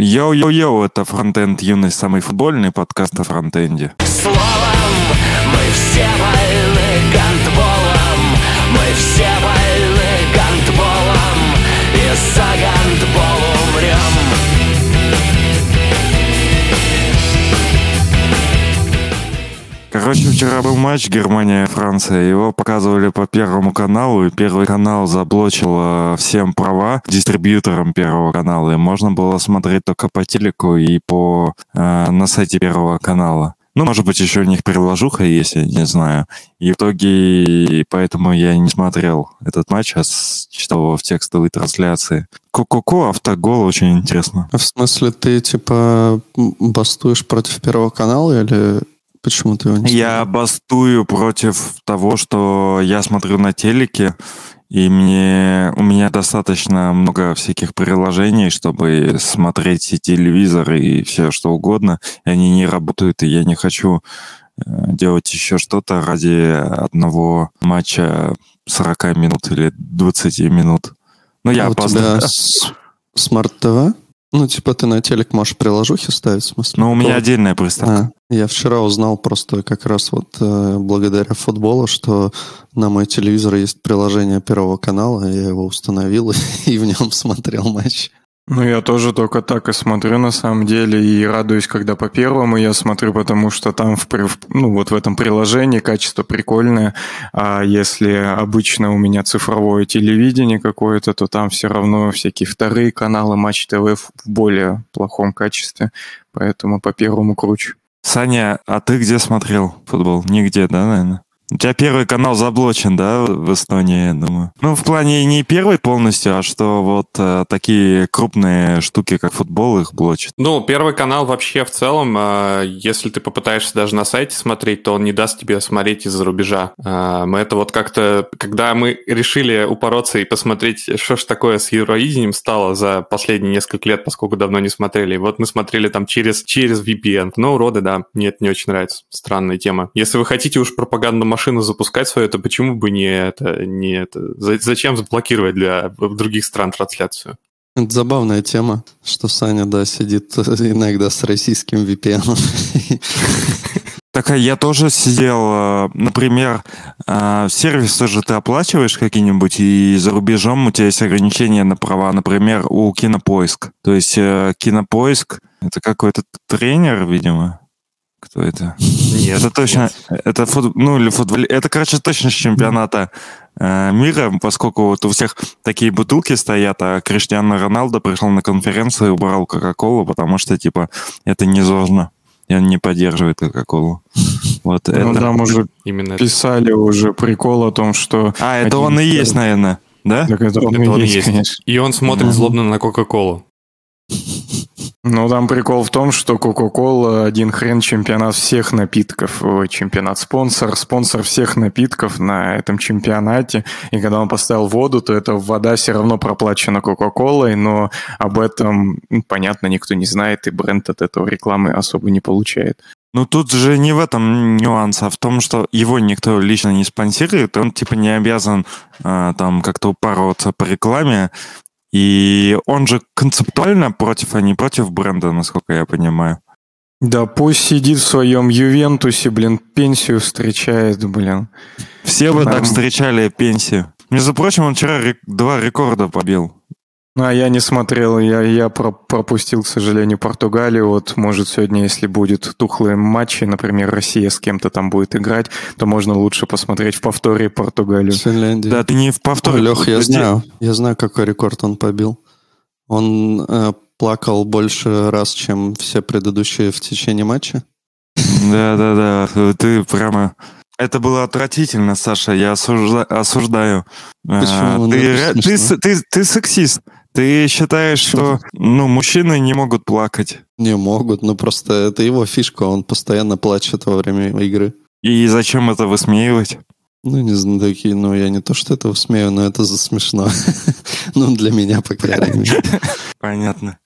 Йоу-йоу-йоу, это Фронтенд Юность, самый футбольный подкаст о фронтенде. Словом, мы все Короче, вчера был матч Германия-Франция. Его показывали по Первому каналу, и Первый канал заблочил всем права дистрибьюторам Первого канала. И можно было смотреть только по телеку и по э, на сайте Первого канала. Ну, может быть, еще у них приложуха есть, я не знаю. И в итоге, поэтому я не смотрел этот матч, а читал его в текстовой трансляции. Ко-ко-ко, автогол, очень интересно. А В смысле, ты типа бастуешь против Первого канала или почему ты его не Я бастую против того, что я смотрю на телеке, и мне, у меня достаточно много всяких приложений, чтобы смотреть и телевизор, и все что угодно, и они не работают, и я не хочу э, делать еще что-то ради одного матча 40 минут или 20 минут. Ну, я А у опаздываю. тебя с- смарт-ТВ? Ну, типа ты на телек можешь приложухи ставить, в смысле? Но у меня отдельная приставка. А, я вчера узнал просто как раз вот э, благодаря футболу, что на мой телевизор есть приложение Первого канала, я его установил и в нем смотрел матч. Ну, я тоже только так и смотрю, на самом деле, и радуюсь, когда по первому я смотрю, потому что там, в, ну, вот в этом приложении качество прикольное, а если обычно у меня цифровое телевидение какое-то, то там все равно всякие вторые каналы Матч ТВ в более плохом качестве, поэтому по первому круче. Саня, а ты где смотрел футбол? Нигде, да, наверное? У тебя первый канал заблочен, да, в Эстонии, я думаю? Ну, в плане не первый полностью, а что вот э, такие крупные штуки, как футбол, их блочат. Ну, Первый канал вообще в целом, э, если ты попытаешься даже на сайте смотреть, то он не даст тебе смотреть из-за рубежа. Э, Мы это вот как-то, когда мы решили упороться и посмотреть, что ж такое с Евровидением стало за последние несколько лет, поскольку давно не смотрели. Вот мы смотрели там через, через VPN. Ну, уроды, да, мне это не очень нравится. Странная тема. Если вы хотите уж пропагандную машину запускать свою, то почему бы не это, не это? За- Зачем заблокировать для других стран трансляцию? Это забавная тема, что Саня, да, сидит иногда с российским VPN. Так а я тоже сидел, э, например, э, сервисы же ты оплачиваешь какие-нибудь, и за рубежом у тебя есть ограничения на права, например, у Кинопоиск. То есть э, Кинопоиск — это какой-то тренер, видимо. Кто это? Нет, Это точно, это фут, ну или футбол, это, короче, точно с чемпионата э, мира, поскольку вот у всех такие бутылки стоят, а Криштиано Роналдо пришел на конференцию и убрал Кока-Колу, потому что, типа, это не зожно, и он не поддерживает Кока-Колу. Вот Ну, это. там уже Именно это. писали уже прикол о том, что... А, это он и есть, наверное, да? Так это он Это и он и есть, есть. конечно. И он смотрит Мгм. злобно на Кока-Колу. Ну, там прикол в том, что Coca-Cola один хрен чемпионат всех напитков. Чемпионат спонсор, спонсор всех напитков на этом чемпионате. И когда он поставил воду, то эта вода все равно проплачена Кока-Колой, но об этом, ну, понятно, никто не знает, и бренд от этого рекламы особо не получает. Ну тут же не в этом нюанс, а в том, что его никто лично не спонсирует, он типа не обязан а, там как-то упарываться по рекламе. И он же концептуально против, а не против бренда, насколько я понимаю. Да пусть сидит в своем Ювентусе, блин, пенсию встречает, блин. Все бы так Там- встречали пенсию. Между прочим, он вчера рек- два рекорда побил. Ну, а я не смотрел, я, я про- пропустил, к сожалению, Португалию. Вот, может, сегодня, если будет тухлые матчи, например, Россия с кем-то там будет играть, то можно лучше посмотреть в повторе Португалию. Финляндия. Да, ты не в повтор. Лех, я Подожди. знаю. Я знаю, какой рекорд он побил. Он э, плакал больше раз, чем все предыдущие в течение матча. Да, да, да. Ты прямо. Это было отвратительно, Саша. Я осужда- осуждаю. А, Почему? Ну, Ты, ты, ты, ты сексист. Ты считаешь, что ну, мужчины не могут плакать. Не могут, но просто это его фишка, он постоянно плачет во время игры. И зачем это высмеивать? Ну, не знаю, такие, ну, я не то, что это смею, но это за смешно. Ну, для меня, по крайней мере. Понятно.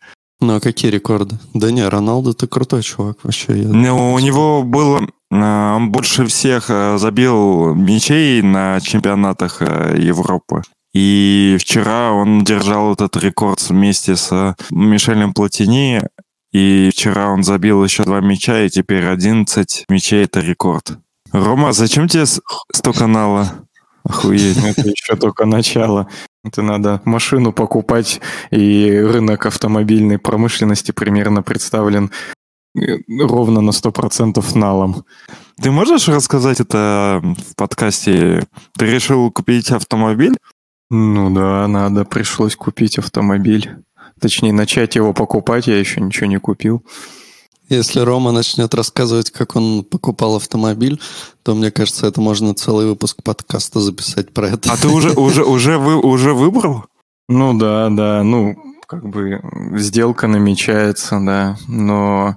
Ну, а какие рекорды? Да не, Роналду ты крутой чувак вообще. я- Ну, у него было... а, Он больше всех а, забил мячей на чемпионатах а, Европы. И вчера он держал этот рекорд вместе с Мишелем Платини. И вчера он забил еще два мяча, и теперь 11 мячей — это рекорд. Рома, зачем тебе столько нала? Охуеть. Это еще только начало. Это надо машину покупать, и рынок автомобильной промышленности примерно представлен э, ровно на 100% налом. Ты можешь рассказать это в подкасте? Ты решил купить автомобиль? Ну да, надо. Пришлось купить автомобиль. Точнее, начать его покупать, я еще ничего не купил. Если Рома начнет рассказывать, как он покупал автомобиль, то мне кажется, это можно целый выпуск подкаста записать про это. А ты уже уже уже вы уже выбрал? Ну да, да, ну как бы сделка намечается, да, но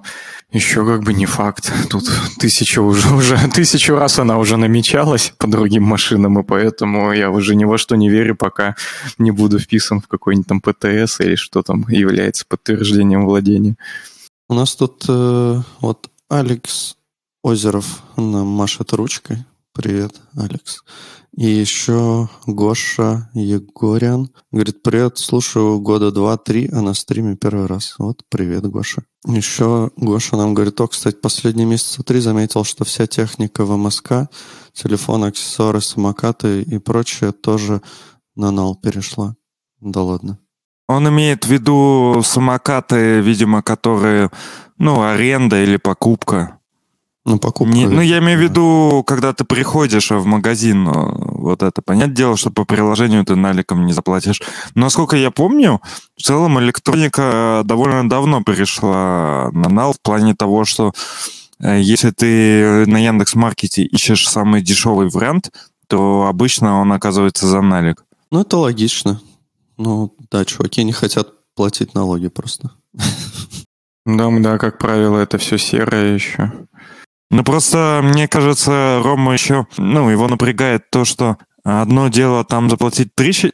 еще как бы не факт. Тут тысячу уже, уже тысячу раз она уже намечалась по другим машинам, и поэтому я уже ни во что не верю, пока не буду вписан в какой-нибудь там ПТС или что там является подтверждением владения. У нас тут э, вот Алекс Озеров нам машет ручкой. Привет, Алекс. И еще Гоша Егорян говорит, привет, слушаю года два-три, а на стриме первый раз. Вот, привет, Гоша. Еще Гоша нам говорит, о, кстати, последние месяца три заметил, что вся техника в МСК, телефон, аксессуары, самокаты и прочее тоже на нал перешла. Да ладно. Он имеет в виду самокаты, видимо, которые, ну, аренда или покупка. Ну, покупка. Не, ну, я имею в виду, когда ты приходишь в магазин, ну, вот это. Понятное дело, что по приложению ты наликом не заплатишь. Но, насколько я помню, в целом электроника довольно давно перешла на нал в плане того, что э, если ты на Яндекс.Маркете ищешь самый дешевый вариант, то обычно он оказывается за налик. Ну, это логично. Ну, да, чуваки не хотят платить налоги просто. Да, да, как правило, это все серое еще. Ну, просто, мне кажется, Рома еще, ну, его напрягает то, что одно дело там заплатить 30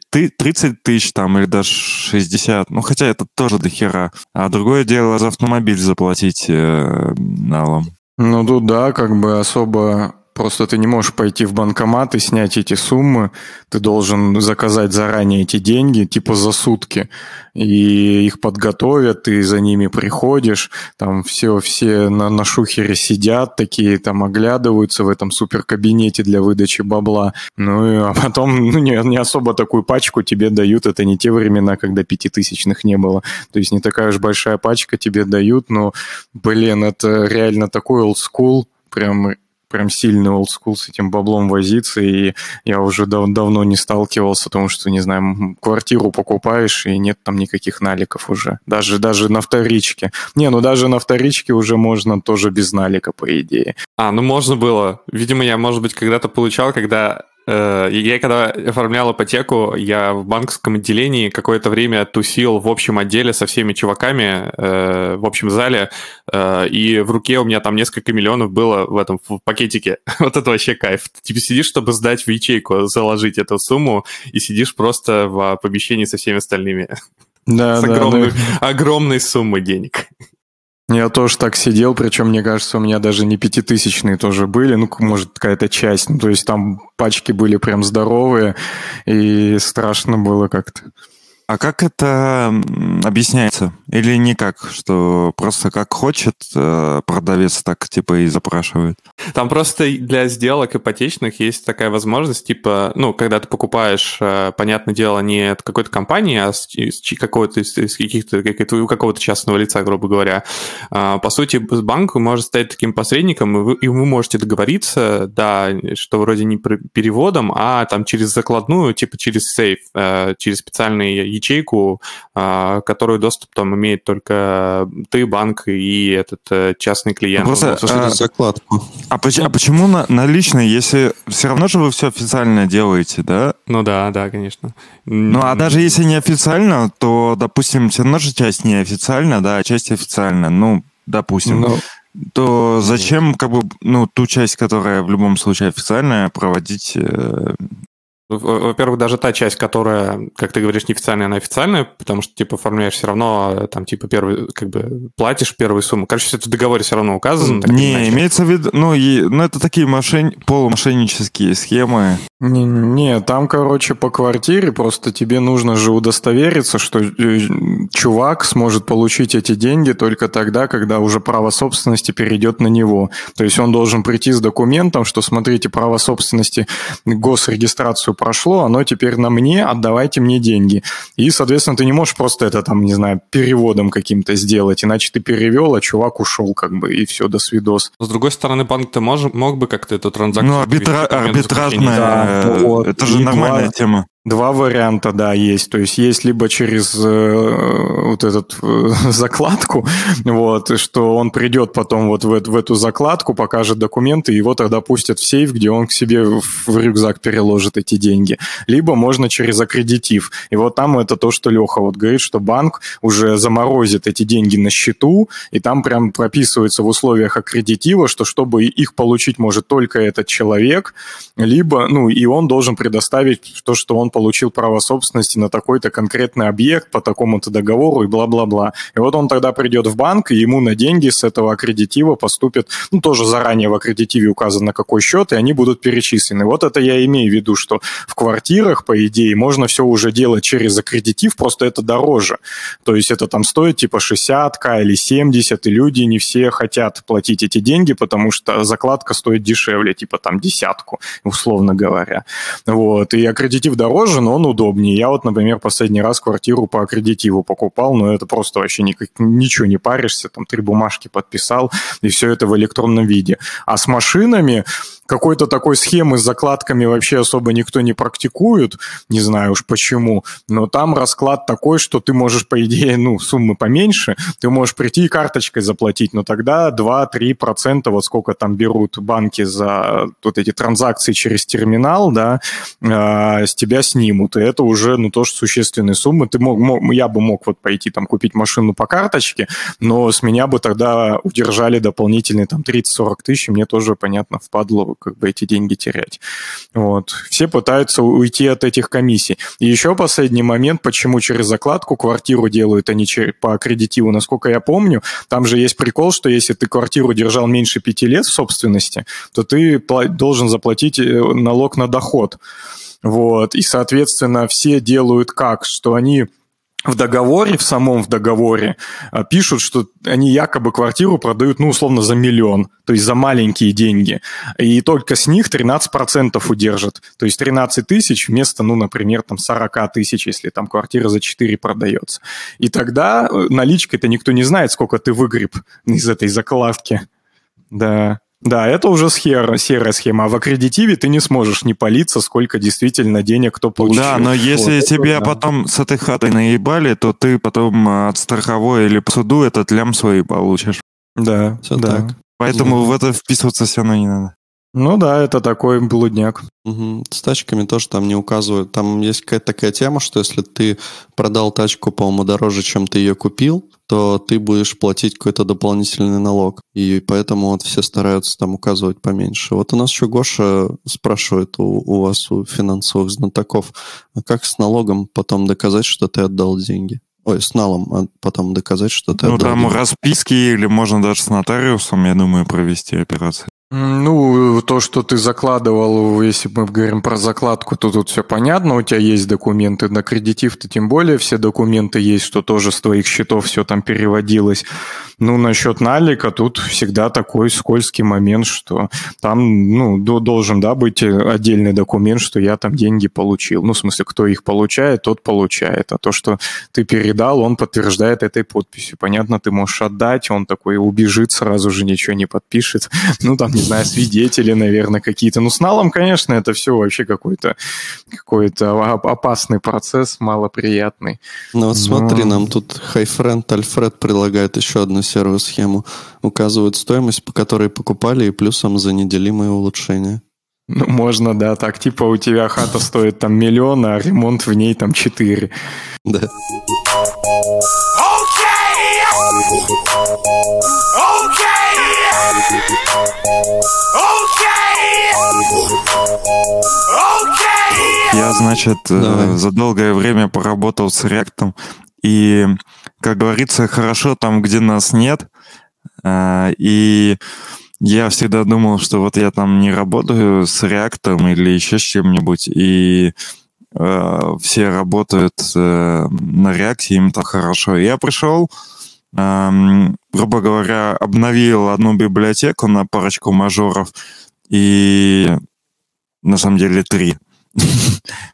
тысяч там или даже 60, ну, хотя это тоже до хера, а другое дело за автомобиль заплатить э, налом. Ну, тут да, как бы особо Просто ты не можешь пойти в банкомат и снять эти суммы. Ты должен заказать заранее эти деньги, типа за сутки. И их подготовят, ты за ними приходишь. Там все, все на, на шухере сидят такие, там оглядываются в этом суперкабинете для выдачи бабла. Ну, и, а потом ну, не, не особо такую пачку тебе дают. Это не те времена, когда пятитысячных не было. То есть не такая уж большая пачка тебе дают, но, блин, это реально такой school, прям прям сильный олдскул с этим баблом возиться, и я уже дав- давно не сталкивался, потому что, не знаю, квартиру покупаешь, и нет там никаких наликов уже. Даже, даже на вторичке. Не, ну даже на вторичке уже можно тоже без налика, по идее. А, ну можно было. Видимо, я, может быть, когда-то получал, когда я когда оформлял ипотеку, я в банковском отделении какое-то время тусил в общем отделе со всеми чуваками э, в общем зале, э, и в руке у меня там несколько миллионов было в этом в пакетике. вот это вообще кайф. Ты типа сидишь, чтобы сдать в ячейку, заложить эту сумму, и сидишь просто в помещении со всеми остальными. Да, С да, огромной, да. огромной суммой денег. Я тоже так сидел, причем, мне кажется, у меня даже не пятитысячные тоже были, ну, может, какая-то часть. Ну, то есть там пачки были прям здоровые, и страшно было как-то. А как это объясняется? Или никак, что просто как хочет э, продавец, так типа и запрашивает? Там просто для сделок ипотечных есть такая возможность, типа, ну, когда ты покупаешь, э, понятное дело, не от какой-то компании, а с, какого-то из, каких-то, какого-то частного лица, грубо говоря. А, По сути, банк может стать таким посредником, и вы, и вы можете договориться, да, что вроде не переводом, а там через закладную, типа через сейф, э, через специальную ячейку, а, которую доступ там имеет только ты, банк и этот э, частный клиент. Ну, просто, Ну, а, закладку. А, а почему на, наличные, если все равно же вы все официально делаете, да? Ну да, да, конечно. Ну, а даже если не официально, то, допустим, все равно же часть не официально, да, а часть официально. Ну, допустим. Ну, То зачем, как бы, ну, ту часть, которая в любом случае официальная, проводить... э, Во-первых, даже та часть, которая, как ты говоришь, неофициальная, она официальная, потому что, типа, оформляешь все равно, там, типа, первый, как бы, платишь первую сумму. Короче, все это в договоре все равно указано. Не, имеется в виду, ну, и, ну это такие мошен... полумошеннические схемы. Не, не, там, короче, по квартире просто тебе нужно же удостовериться, что э, чувак сможет получить эти деньги только тогда, когда уже право собственности перейдет на него. То есть он должен прийти с документом, что, смотрите, право собственности, госрегистрацию прошло, оно теперь на мне, отдавайте мне деньги. И, соответственно, ты не можешь просто это там, не знаю, переводом каким-то сделать, иначе ты перевел, а чувак ушел как бы, и все, до свидос. с другой стороны, банк-то мож, мог бы как-то эту транзакцию... Ну, арбитра... арбитражная... Да, вот. Это же нормальная тема. Два варианта, да, есть. То есть есть либо через э, вот эту э, закладку, вот, что он придет потом вот в, в эту закладку, покажет документы, его тогда пустят в сейф, где он к себе в, в рюкзак переложит эти деньги. Либо можно через аккредитив. И вот там это то, что Леха вот говорит, что банк уже заморозит эти деньги на счету, и там прям прописывается в условиях аккредитива, что чтобы их получить может только этот человек, либо, ну, и он должен предоставить то, что он получил право собственности на такой-то конкретный объект по такому-то договору и бла-бла-бла. И вот он тогда придет в банк, и ему на деньги с этого аккредитива поступят, ну, тоже заранее в аккредитиве указано, какой счет, и они будут перечислены. Вот это я имею в виду, что в квартирах, по идее, можно все уже делать через аккредитив, просто это дороже. То есть это там стоит типа 60к или 70, и люди не все хотят платить эти деньги, потому что закладка стоит дешевле, типа там десятку, условно говоря. Вот. И аккредитив дороже, дороже, но он удобнее. Я вот, например, последний раз квартиру по аккредитиву покупал, но это просто вообще никак, ничего не паришься, там три бумажки подписал, и все это в электронном виде. А с машинами какой-то такой схемы с закладками вообще особо никто не практикует, не знаю уж почему, но там расклад такой, что ты можешь, по идее, ну, суммы поменьше, ты можешь прийти и карточкой заплатить, но тогда 2-3%, вот сколько там берут банки за вот эти транзакции через терминал, да, э, с тебя снимут, и это уже, ну, тоже существенные суммы. Ты мог, мог, я бы мог вот пойти там купить машину по карточке, но с меня бы тогда удержали дополнительные там 30-40 тысяч, и мне тоже, понятно, впадло как бы эти деньги терять. Вот. Все пытаются уйти от этих комиссий. И еще последний момент, почему через закладку квартиру делают, а не по аккредитиву. Насколько я помню, там же есть прикол, что если ты квартиру держал меньше пяти лет в собственности, то ты должен заплатить э, налог на доход. Вот. И, соответственно, все делают как? Что они в договоре, в самом в договоре а, пишут, что они якобы квартиру продают, ну, условно, за миллион, то есть за маленькие деньги. И только с них 13% удержат. То есть 13 тысяч вместо, ну, например, там 40 тысяч, если там квартира за 4 продается. И тогда э, наличкой-то никто не знает, сколько ты выгреб из этой закладки. Да. Да, это уже схера, серая схема. А в аккредитиве ты не сможешь не палиться, сколько действительно денег кто получил. Да, но если вот, тебя да. потом с этой хатой наебали, то ты потом э, от страховой или по суду этот лям свой получишь. Да, все да. так. Поэтому да. в это вписываться все равно не надо. Ну да, это такой блудняк. Угу. С тачками тоже там не указывают. Там есть какая-то такая тема, что если ты продал тачку, по-моему, дороже, чем ты ее купил, то ты будешь платить какой-то дополнительный налог. И поэтому вот все стараются там указывать поменьше. Вот у нас еще Гоша спрашивает у, у вас, у финансовых знатоков, а как с налогом потом доказать, что ты отдал деньги? Ой, с налом, а потом доказать, что ты Ну, отдал там деньги. расписки или можно даже с нотариусом, я думаю, провести операцию. Ну, то, что ты закладывал, если мы говорим про закладку, то тут все понятно, у тебя есть документы на кредитив-то тем более все документы есть, что тоже с твоих счетов все там переводилось. Ну, насчет налика тут всегда такой скользкий момент, что там, ну, должен, да, быть отдельный документ, что я там деньги получил. Ну, в смысле, кто их получает, тот получает. А то, что ты передал, он подтверждает этой подписью. Понятно, ты можешь отдать, он такой убежит, сразу же ничего не подпишет. Ну, там, не знаю, свидетели, наверное, какие-то. Ну, с налом, конечно, это все вообще какой-то какой-то опасный процесс, малоприятный. Ну, вот смотри, нам тут Хайфренд Альфред предлагает еще одну серую схему. Указывают стоимость, по которой покупали, и плюсом за неделимые улучшения. Ну, можно, да, так, типа у тебя хата стоит там миллион, а ремонт в ней там четыре. Да. Я значит, э, Давай. за долгое время поработал с React. И, как говорится, хорошо там, где нас нет. А, И я всегда думал, что вот я там не работаю с React или еще с чем-нибудь, и э, все работают э, на React, им там хорошо. Я пришел, эм, грубо говоря, обновил одну библиотеку на парочку мажоров, и на самом деле три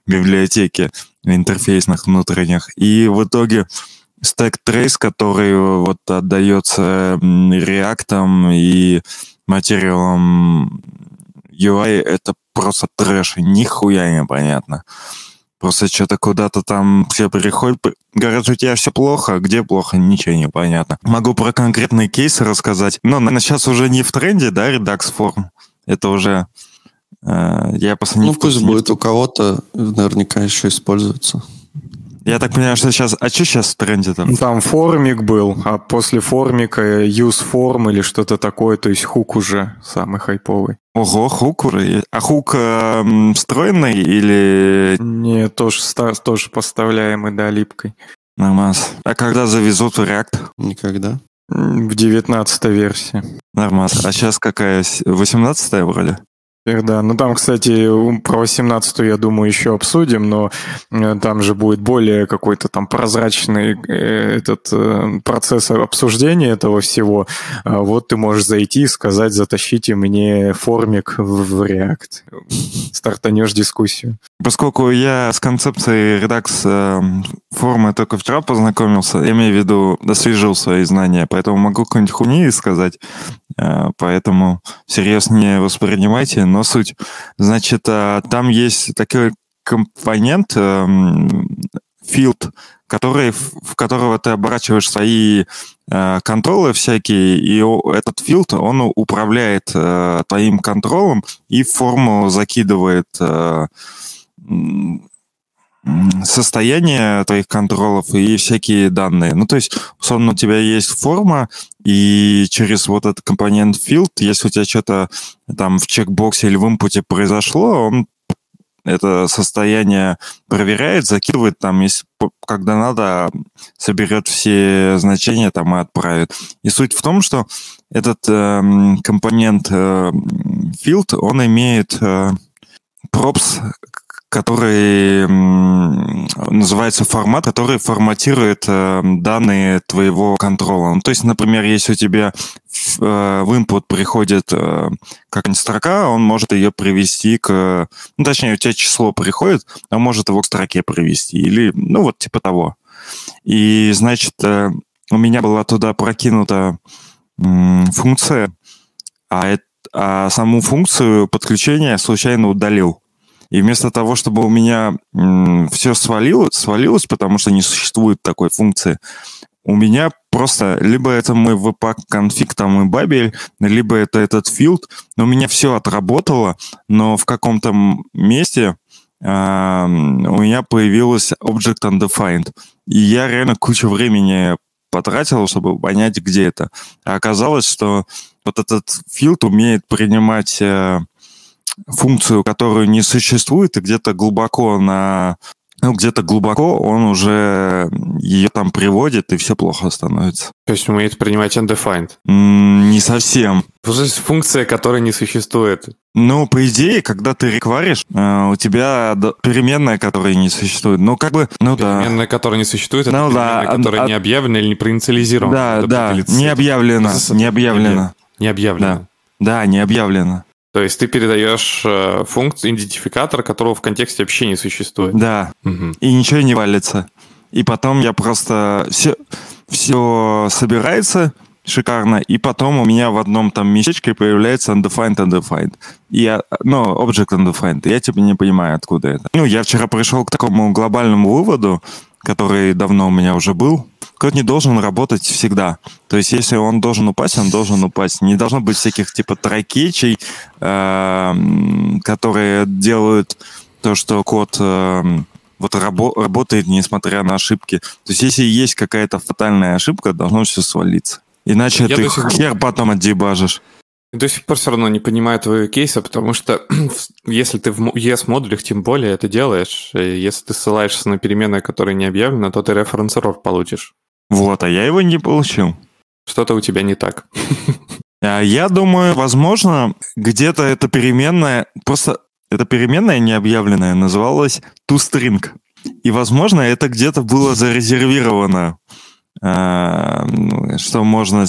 библиотеки интерфейсных внутренних. И в итоге Stack Trace, который вот отдается м, React и материалом UI, это просто трэш, нихуя непонятно. Просто что-то куда-то там все переходят, п- говорят, у тебя все плохо, где плохо, ничего не понятно. Могу про конкретные кейсы рассказать. Но, наверное, сейчас уже не в тренде, да, Redux форм. Это уже... э, я просто не Ну, пусть не в будет у кого-то, наверняка еще используется. Я так понимаю, что сейчас... А что сейчас в тренде там? Ну, Там формик был, а после формика use form или что-то такое, то есть хук уже самый хайповый. Ого, хук уже есть. А хук э, встроенный или Не, тоже, ста- тоже поставляемый, да, липкой. нормас? А когда завезут в React? Никогда. В 19 версии. Нормас. А сейчас какая? 18 вроде? Теперь Да, ну там, кстати, про 18 я думаю, еще обсудим, но э, там же будет более какой-то там прозрачный э, этот э, процесс обсуждения этого всего. А Вот ты можешь зайти и сказать, затащите мне формик в React. Стартанешь дискуссию. Поскольку я с концепцией Redux формы только вчера познакомился, я имею в виду, освежил свои знания, поэтому могу какую-нибудь хуйни сказать, поэтому всерьез не воспринимайте, но суть. Значит, э, там есть такой компонент, э, м, field, который, в которого ты оборачиваешь свои э, контролы всякие, и этот филд, он управляет э, твоим контролом и форму закидывает э, состояние твоих контролов и всякие данные. Ну, то есть, условно, у тебя есть форма, и через вот этот компонент field, если у тебя что-то там в чекбоксе или в инпуте произошло, он это состояние проверяет, закидывает там, если когда надо, соберет все значения там и отправит. И суть в том, что этот эм, компонент э, field, он имеет э, props, который называется формат, который форматирует э, данные твоего контрола. Ну, то есть, например, если у тебя в, э, в input приходит э, какая-нибудь строка, он может ее привести к... Ну, точнее, у тебя число приходит, он может его к строке привести. Или, ну, вот типа того. И, значит, у меня была туда прокинута функция, а, эт- а саму функцию подключения случайно удалил. И вместо того, чтобы у меня все свалилось, свалилось, потому что не существует такой функции, у меня просто либо это мой webpack конфиг там и бабель, либо это этот field, но у меня все отработало, но в каком-то месте а, у меня появилось object undefined. И я реально кучу времени потратил, чтобы понять, где это. А оказалось, что вот этот field умеет принимать э, функцию, которую не существует, и где-то глубоко на ну, где-то глубоко он уже ее там приводит, и все плохо становится. То есть умеет принимать undefined. М, Не совсем. То есть функция, которой не существует. Ну, по идее, когда ты рекваришь, э, у тебя переменная, которая не существует. Ну, как бы, ну да. Переменная, которая не существует, это Ну да, переменная, которая а- не объявлена или не проинициализирована. Да, да, не С- не объявлено. Не объявлено. Да, не объявлено. То есть ты передаешь э, функцию, идентификатор, которого в контексте вообще не существует. Да, Мгм. и ничего не валится. И потом я просто... Все, все собирается шикарно, и потом у меня в одном там местечке появляется undefined, undefined. И я, ну, object undefined. Я типа не понимаю, откуда это. Ну, я вчера пришел к такому глобальному выводу, который давно у меня уже был. Код не должен работать всегда. То есть, если он должен упасть, он должен упасть. Не должно быть всяких типа трайкетчей, эм, которые делают то, что код эм, вот рабо- работает, несмотря на ошибки. То есть, если есть какая-то фатальная ошибка, должно все свалиться. Иначе Я ты сих хер потом отдебажишь. До сих пор все равно не понимаю твоего кейса, потому что если ты в ES-модулях тем более это делаешь, если ты ссылаешься на переменные, которые не объявлены, то ты референс-эррор получишь. Вот, а я его не получил. Что-то у тебя не так. А я думаю, возможно, где-то эта переменная, просто эта переменная необъявленная называлась toString. И, возможно, это где-то было зарезервировано, а, ну, что можно,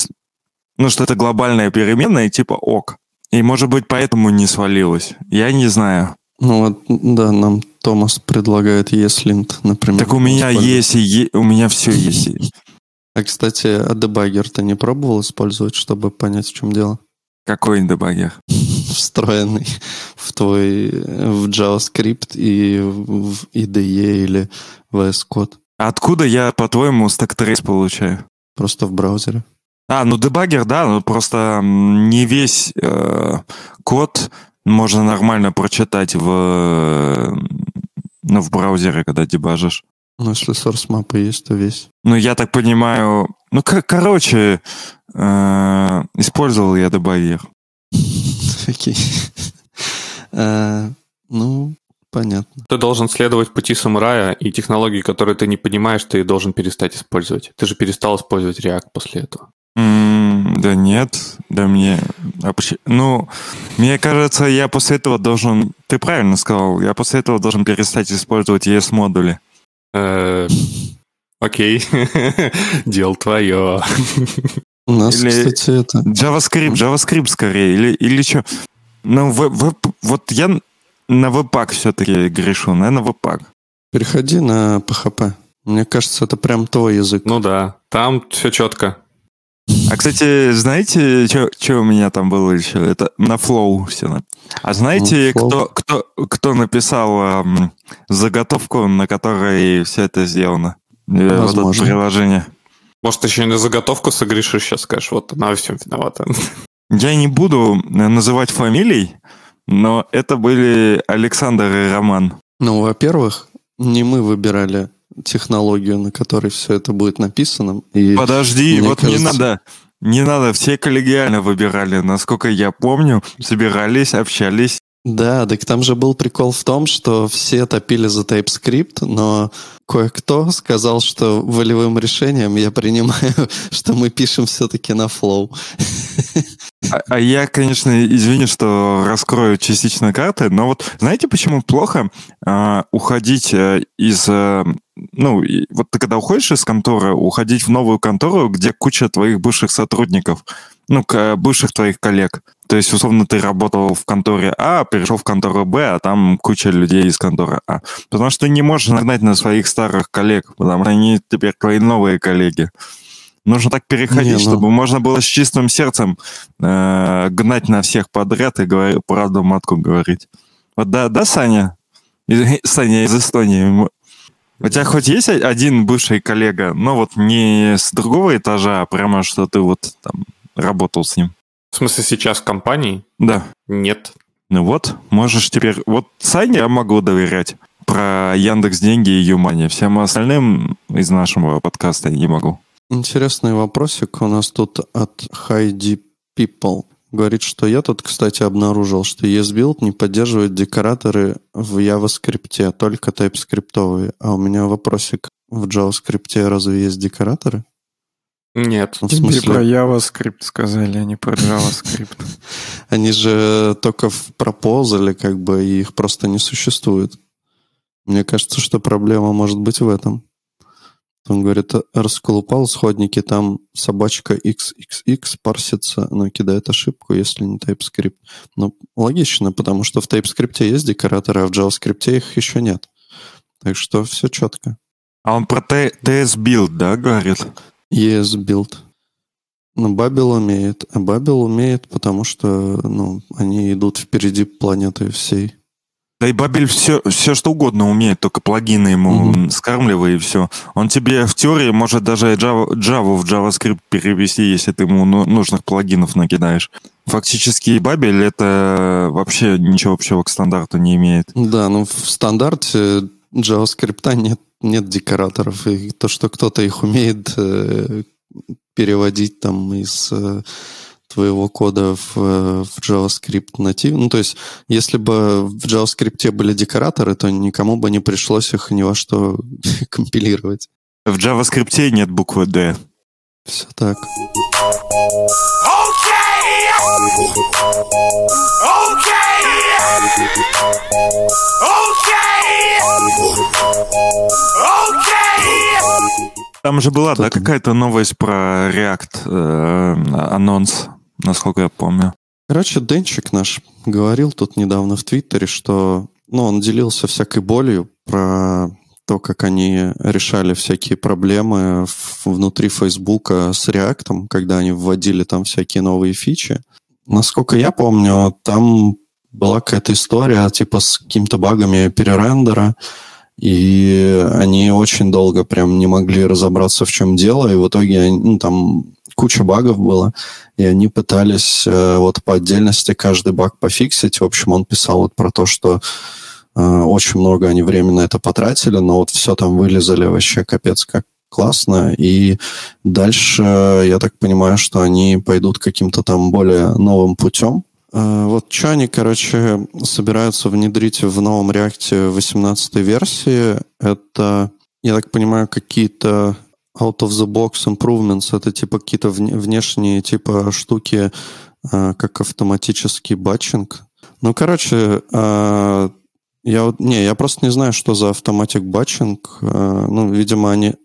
ну, что это глобальная переменная, типа ок. И, может быть, поэтому не свалилось. Я не знаю. Ну вот, да, нам Томас предлагает ESLint, например. Так у меня есть, и у меня все есть. А, кстати, а дебаггер ты не пробовал использовать, чтобы понять, в чем дело? Какой дебаггер? Встроенный в твой в JavaScript и в IDE или VS Code. Откуда я, по-твоему, stack получаю? Просто в браузере. А, ну дебаггер, да, но просто не весь э, код можно нормально прочитать в, ну, в браузере, когда дебажишь. Ну, если source мапы есть, то весь. Ну, я так понимаю... Ну, кор- короче, э- использовал я дебаггер. Окей. Э, ну, понятно. Ты должен следовать пути самурая, и технологии, которые ты не понимаешь, ты должен перестать использовать. Ты же перестал использовать React после этого. да нет, да мне... А ну, мне кажется, я после этого должен... Ты правильно сказал, я после этого должен перестать использовать ES-модули. Э, окей, дело твое. У нас, или кстати, это... JavaScript, JavaScript скорее, или, или что? Ну, в, в, вот я на Webpack все-таки грешу, наверное, Webpack. Переходи на PHP. Мне кажется, это прям твой язык. Ну да, там все четко. А, кстати, знаете, что у меня там было еще? Это на Flow все. А знаете, ну, кто, кто, кто написал эм, заготовку, на которой все это сделано? Возможно. Э, вот это приложение. Может, еще и на заготовку согрешишь, сейчас скажешь, вот она во всем виновата. Я не буду называть фамилий, но это были Александр и Роман. Ну, во-первых, не мы выбирали технологию, на которой все это будет написано. И Подожди, вот кажется... не надо. Не надо, все коллегиально выбирали. Насколько я помню, собирались, общались. Да, так там же был прикол в том, что все топили за TypeScript, но кое-кто сказал, что волевым решением я принимаю, что мы пишем все-таки на Flow. А, а я, конечно, извини, что раскрою частично карты, но вот знаете, почему плохо э, уходить э, из... Э, ну, вот ты когда уходишь из конторы, уходить в новую контору, где куча твоих бывших сотрудников, ну, бывших твоих коллег. То есть, условно, ты работал в конторе А, перешел в контору Б, а там куча людей из конторы А. Потому что ты не можешь нагнать на своих старых коллег, потому что они теперь твои новые коллеги. Нужно так переходить, не, ну... чтобы можно было с чистым сердцем э, гнать на всех подряд и говорить, правду матку говорить. Вот да, да, Саня? Саня из Эстонии. У тебя хоть есть один бывший коллега, но вот не с другого этажа, а прямо что ты вот там работал с ним? В смысле, сейчас в компании? Да. Нет. Ну вот, можешь теперь... Вот Сане я могу доверять про Яндекс Деньги и Юмани. Всем остальным из нашего подкаста я не могу. Интересный вопросик у нас тут от Хайди People. Говорит, что я тут, кстати, обнаружил, что ESBuild не поддерживает декораторы в JavaScript, только TypeScript. А у меня вопросик. В JavaScript разве есть декораторы? Нет. Ну, в смысле... про JavaScript сказали, а не про JavaScript. Они же только в пропозале, как бы, и их просто не существует. Мне кажется, что проблема может быть в этом. Он говорит, расколупал сходники, там собачка XXX парсится, но кидает ошибку, если не TypeScript. Ну, логично, потому что в TypeScript есть декораторы, а в JavaScript их еще нет. Так что все четко. А он про TS-build, да, говорит? ES build. Ну, Бабел умеет. А Бабел умеет, потому что ну, они идут впереди планеты всей. Да и Бабель все, все что угодно умеет, только плагины ему mm-hmm. скармливай и все. Он тебе в теории может даже Java, Java в JavaScript перевести, если ты ему ну, нужных плагинов накидаешь. Фактически Бабель это вообще ничего общего к стандарту не имеет. Да, ну в стандарте JavaScript нет нет декораторов, и то, что кто-то их умеет э, переводить там из э, твоего кода в, в JavaScript натив. Ну, то есть, если бы в JavaScript были декораторы, то никому бы не пришлось их ни во что компилировать. В JavaScript нет буквы D. Все так. Там же была, да, какая-то новость про React, э, анонс, насколько я помню. Короче, Денчик наш говорил тут недавно в Твиттере, что ну, он делился всякой болью про то, как они решали всякие проблемы внутри Фейсбука с React, когда они вводили там всякие новые фичи. Насколько я помню, там была какая-то история типа с какими-то багами перерендера, и они очень долго прям не могли разобраться, в чем дело, и в итоге ну, там куча багов было, и они пытались э, вот по отдельности каждый баг пофиксить. В общем, он писал вот про то, что э, очень много они времени на это потратили, но вот все там вылезали вообще капец как классно. И дальше, я так понимаю, что они пойдут каким-то там более новым путем. Э, вот что они, короче, собираются внедрить в новом реакте 18 версии, это, я так понимаю, какие-то out-of-the-box improvements, это типа какие-то внешние типа штуки, э, как автоматический батчинг. Ну, короче, э, я, не, я просто не знаю, что за автоматик батчинг. Ну, видимо, они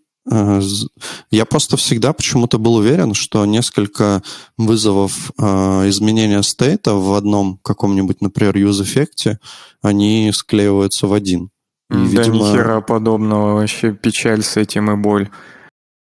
я просто всегда почему-то был уверен, что несколько вызовов изменения стейта в одном каком-нибудь, например, use-эффекте, они склеиваются в один. И, да видимо... ни хера подобного, вообще печаль с этим и боль.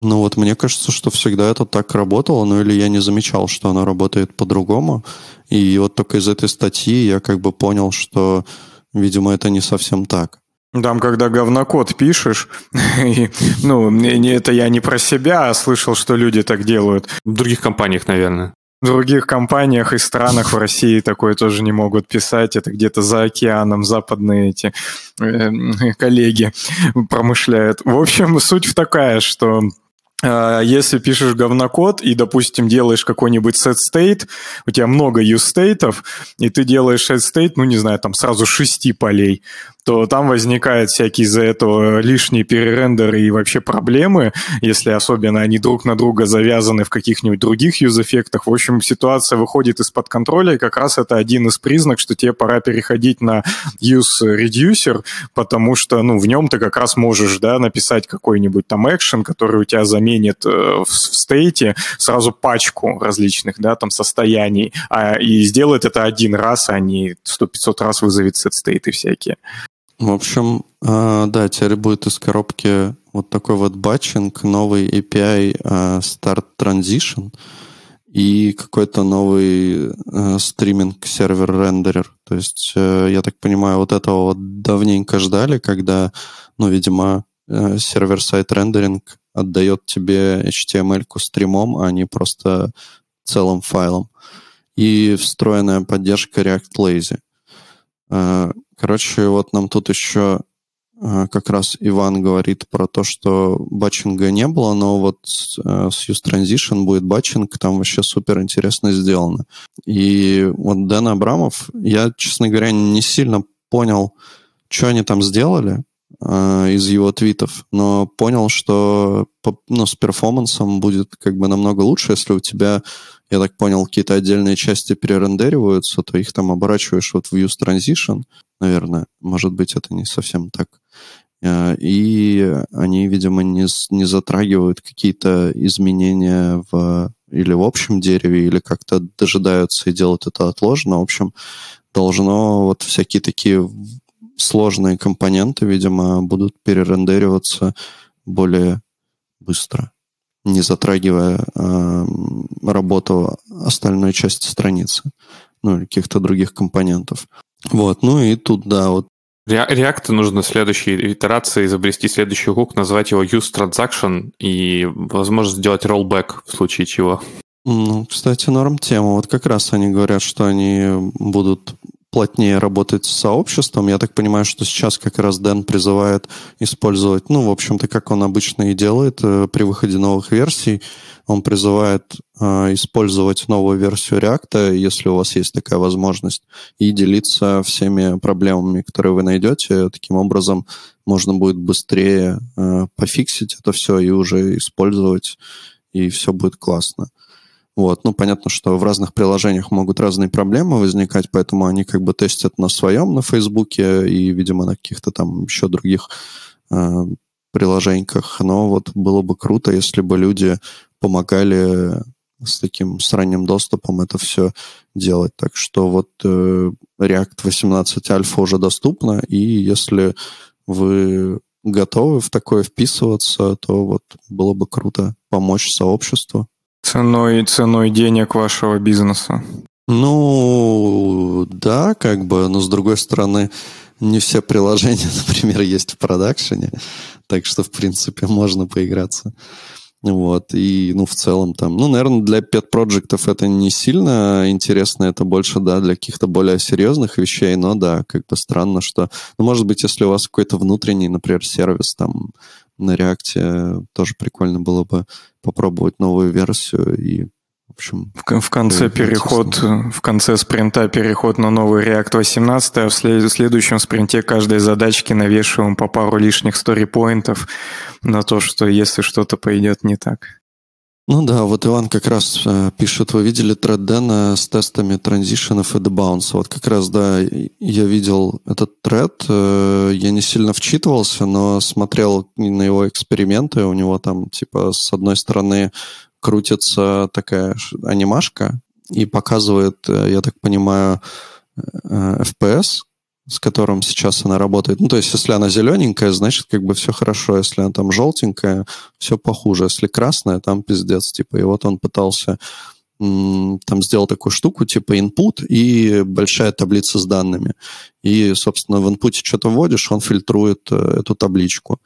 Ну вот мне кажется, что всегда это так работало, ну или я не замечал, что оно работает по-другому. И вот только из этой статьи я как бы понял, что, видимо, это не совсем так. Там, когда говнокод пишешь, и, ну, не, это я не про себя, а слышал, что люди так делают. В других компаниях, наверное. В других компаниях и странах в России такое тоже не могут писать. Это где-то за океаном западные эти э, коллеги промышляют. В общем, суть такая, что если пишешь говнокод и, допустим, делаешь какой-нибудь set state, у тебя много use стейтов, и ты делаешь set state, ну, не знаю, там сразу шести полей, то там возникает всякие из-за этого лишние перерендеры и вообще проблемы, если особенно они друг на друга завязаны в каких-нибудь других юз-эффектах. В общем, ситуация выходит из-под контроля, и как раз это один из признаков, что тебе пора переходить на use reducer, потому что, ну, в нем ты как раз можешь, да, написать какой-нибудь там экшен, который у тебя заменит э, в, в стейте сразу пачку различных, да, там состояний, а, и сделает это один раз, а не 100-500 раз вызовет set стейты всякие. В общем, а, да, теперь будет из коробки вот такой вот батчинг, новый API а, Start Transition и какой-то новый а, стриминг сервер рендерер. То есть, э, я так понимаю, вот этого вот давненько ждали, когда, ну, видимо, э, server-side рендеринг отдает тебе HTML-ку стримом, а не просто целым файлом. И встроенная поддержка React Lazy. Короче, вот нам тут еще э, как раз Иван говорит про то, что батчинга не было, но вот э, с useTransition будет батчинг, там вообще супер интересно сделано. И вот Дэн Абрамов, я, честно говоря, не сильно понял, что они там сделали э, из его твитов, но понял, что ну, с перформансом будет как бы намного лучше, если у тебя я так понял, какие-то отдельные части перерендериваются, то их там оборачиваешь вот в Use Transition, наверное. Может быть, это не совсем так. Э, и они, видимо, не, не затрагивают какие-то изменения в или в общем дереве, или как-то дожидаются и делают это отложено. В общем, должно вот всякие такие сложные компоненты, видимо, будут перерендериваться более быстро не затрагивая э, работу остальной части страницы, ну или каких-то других компонентов. Вот, ну и тут, да, вот React нужно следующей итерации изобрести следующий хук, назвать его use transaction и, возможно, сделать rollback в случае чего. Ну, кстати, норм тема. Вот как раз они говорят, что они будут плотнее работать с сообществом. Я так понимаю, что сейчас как раз Дэн призывает использовать, ну, в общем-то, как он обычно и делает э, при выходе новых версий, он призывает э, использовать новую версию React, если у вас есть такая возможность, и делиться всеми проблемами, которые вы найдете. Таким образом, можно будет быстрее э, пофиксить это все и уже использовать, и все будет классно. Вот. Ну, понятно, что в разных приложениях могут разные проблемы возникать, поэтому они как бы тестят на своем, на Фейсбуке и, видимо, на каких-то там еще других э, приложениях. Но вот было бы круто, если бы люди помогали с таким с ранним доступом это все делать. Так что вот э, React 18 альфа уже доступна, и если вы готовы в такое вписываться, то вот было бы круто помочь сообществу. Ценой, ценой денег вашего бизнеса. Ну, да, как бы, но с другой стороны, не все приложения, например, есть в продакшене, так что, в принципе, можно поиграться. Вот, и, ну, в целом там, ну, наверное, для pet проектов это не сильно интересно, это больше, да, для каких-то более серьезных вещей, но, да, как бы странно, что, ну, может быть, если у вас какой-то внутренний, например, сервис там на реакте, тоже прикольно было бы попробовать новую версию и в общем, в, в конце переход, в конце спринта переход на новый React 18, а в следующем спринте каждой задачки навешиваем по пару лишних сторипоинтов на то, что если что-то пойдет не так. Ну да, вот Иван как раз э, пишет, вы видели тред Дэна с тестами транзишенов и дебаунса. Вот как раз, да, я видел этот тред, э, я не сильно вчитывался, но смотрел на его эксперименты, у него там, типа, с одной стороны крутится такая анимашка и показывает, э, я так понимаю, FPS, с которым сейчас она работает. Ну, то есть, если она зелененькая, значит, как бы все хорошо. Если она там желтенькая, все похуже. Если красная, там пиздец. Типа, и вот он пытался там сделал такую штуку, типа input и большая таблица с данными. И, собственно, в инпуте что-то вводишь, он фильтрует э, эту табличку.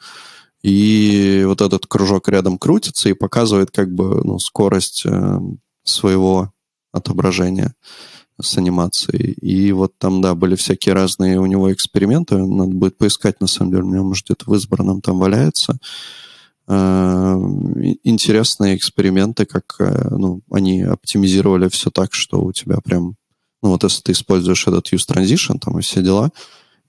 И вот этот кружок рядом крутится и показывает как бы ну, скорость э, своего отображения с анимацией. И вот там, да, были всякие разные у него эксперименты. Надо будет поискать, на самом деле. У меня, может, где-то в избранном там валяется. Э, интересные эксперименты, как э, ну, они оптимизировали все так, что у тебя прям... Ну, вот если ты используешь этот use transition там и все дела,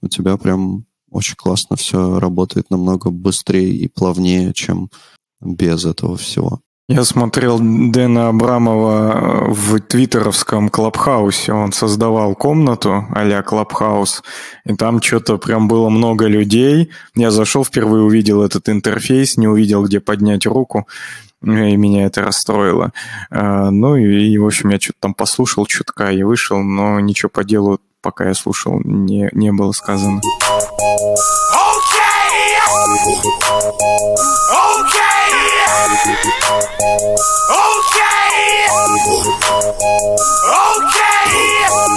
у тебя прям очень классно все работает намного быстрее и плавнее, чем без этого всего. Я смотрел Дэна Абрамова в твиттеровском Клабхаусе. Он создавал комнату а-ля Клабхаус, и там что-то прям было много людей. Я зашел, впервые увидел этот интерфейс, не увидел, где поднять руку, и меня это расстроило. А, ну и, в общем, я что-то там послушал чутка и вышел, но ничего по делу, пока я слушал, не, не было сказано.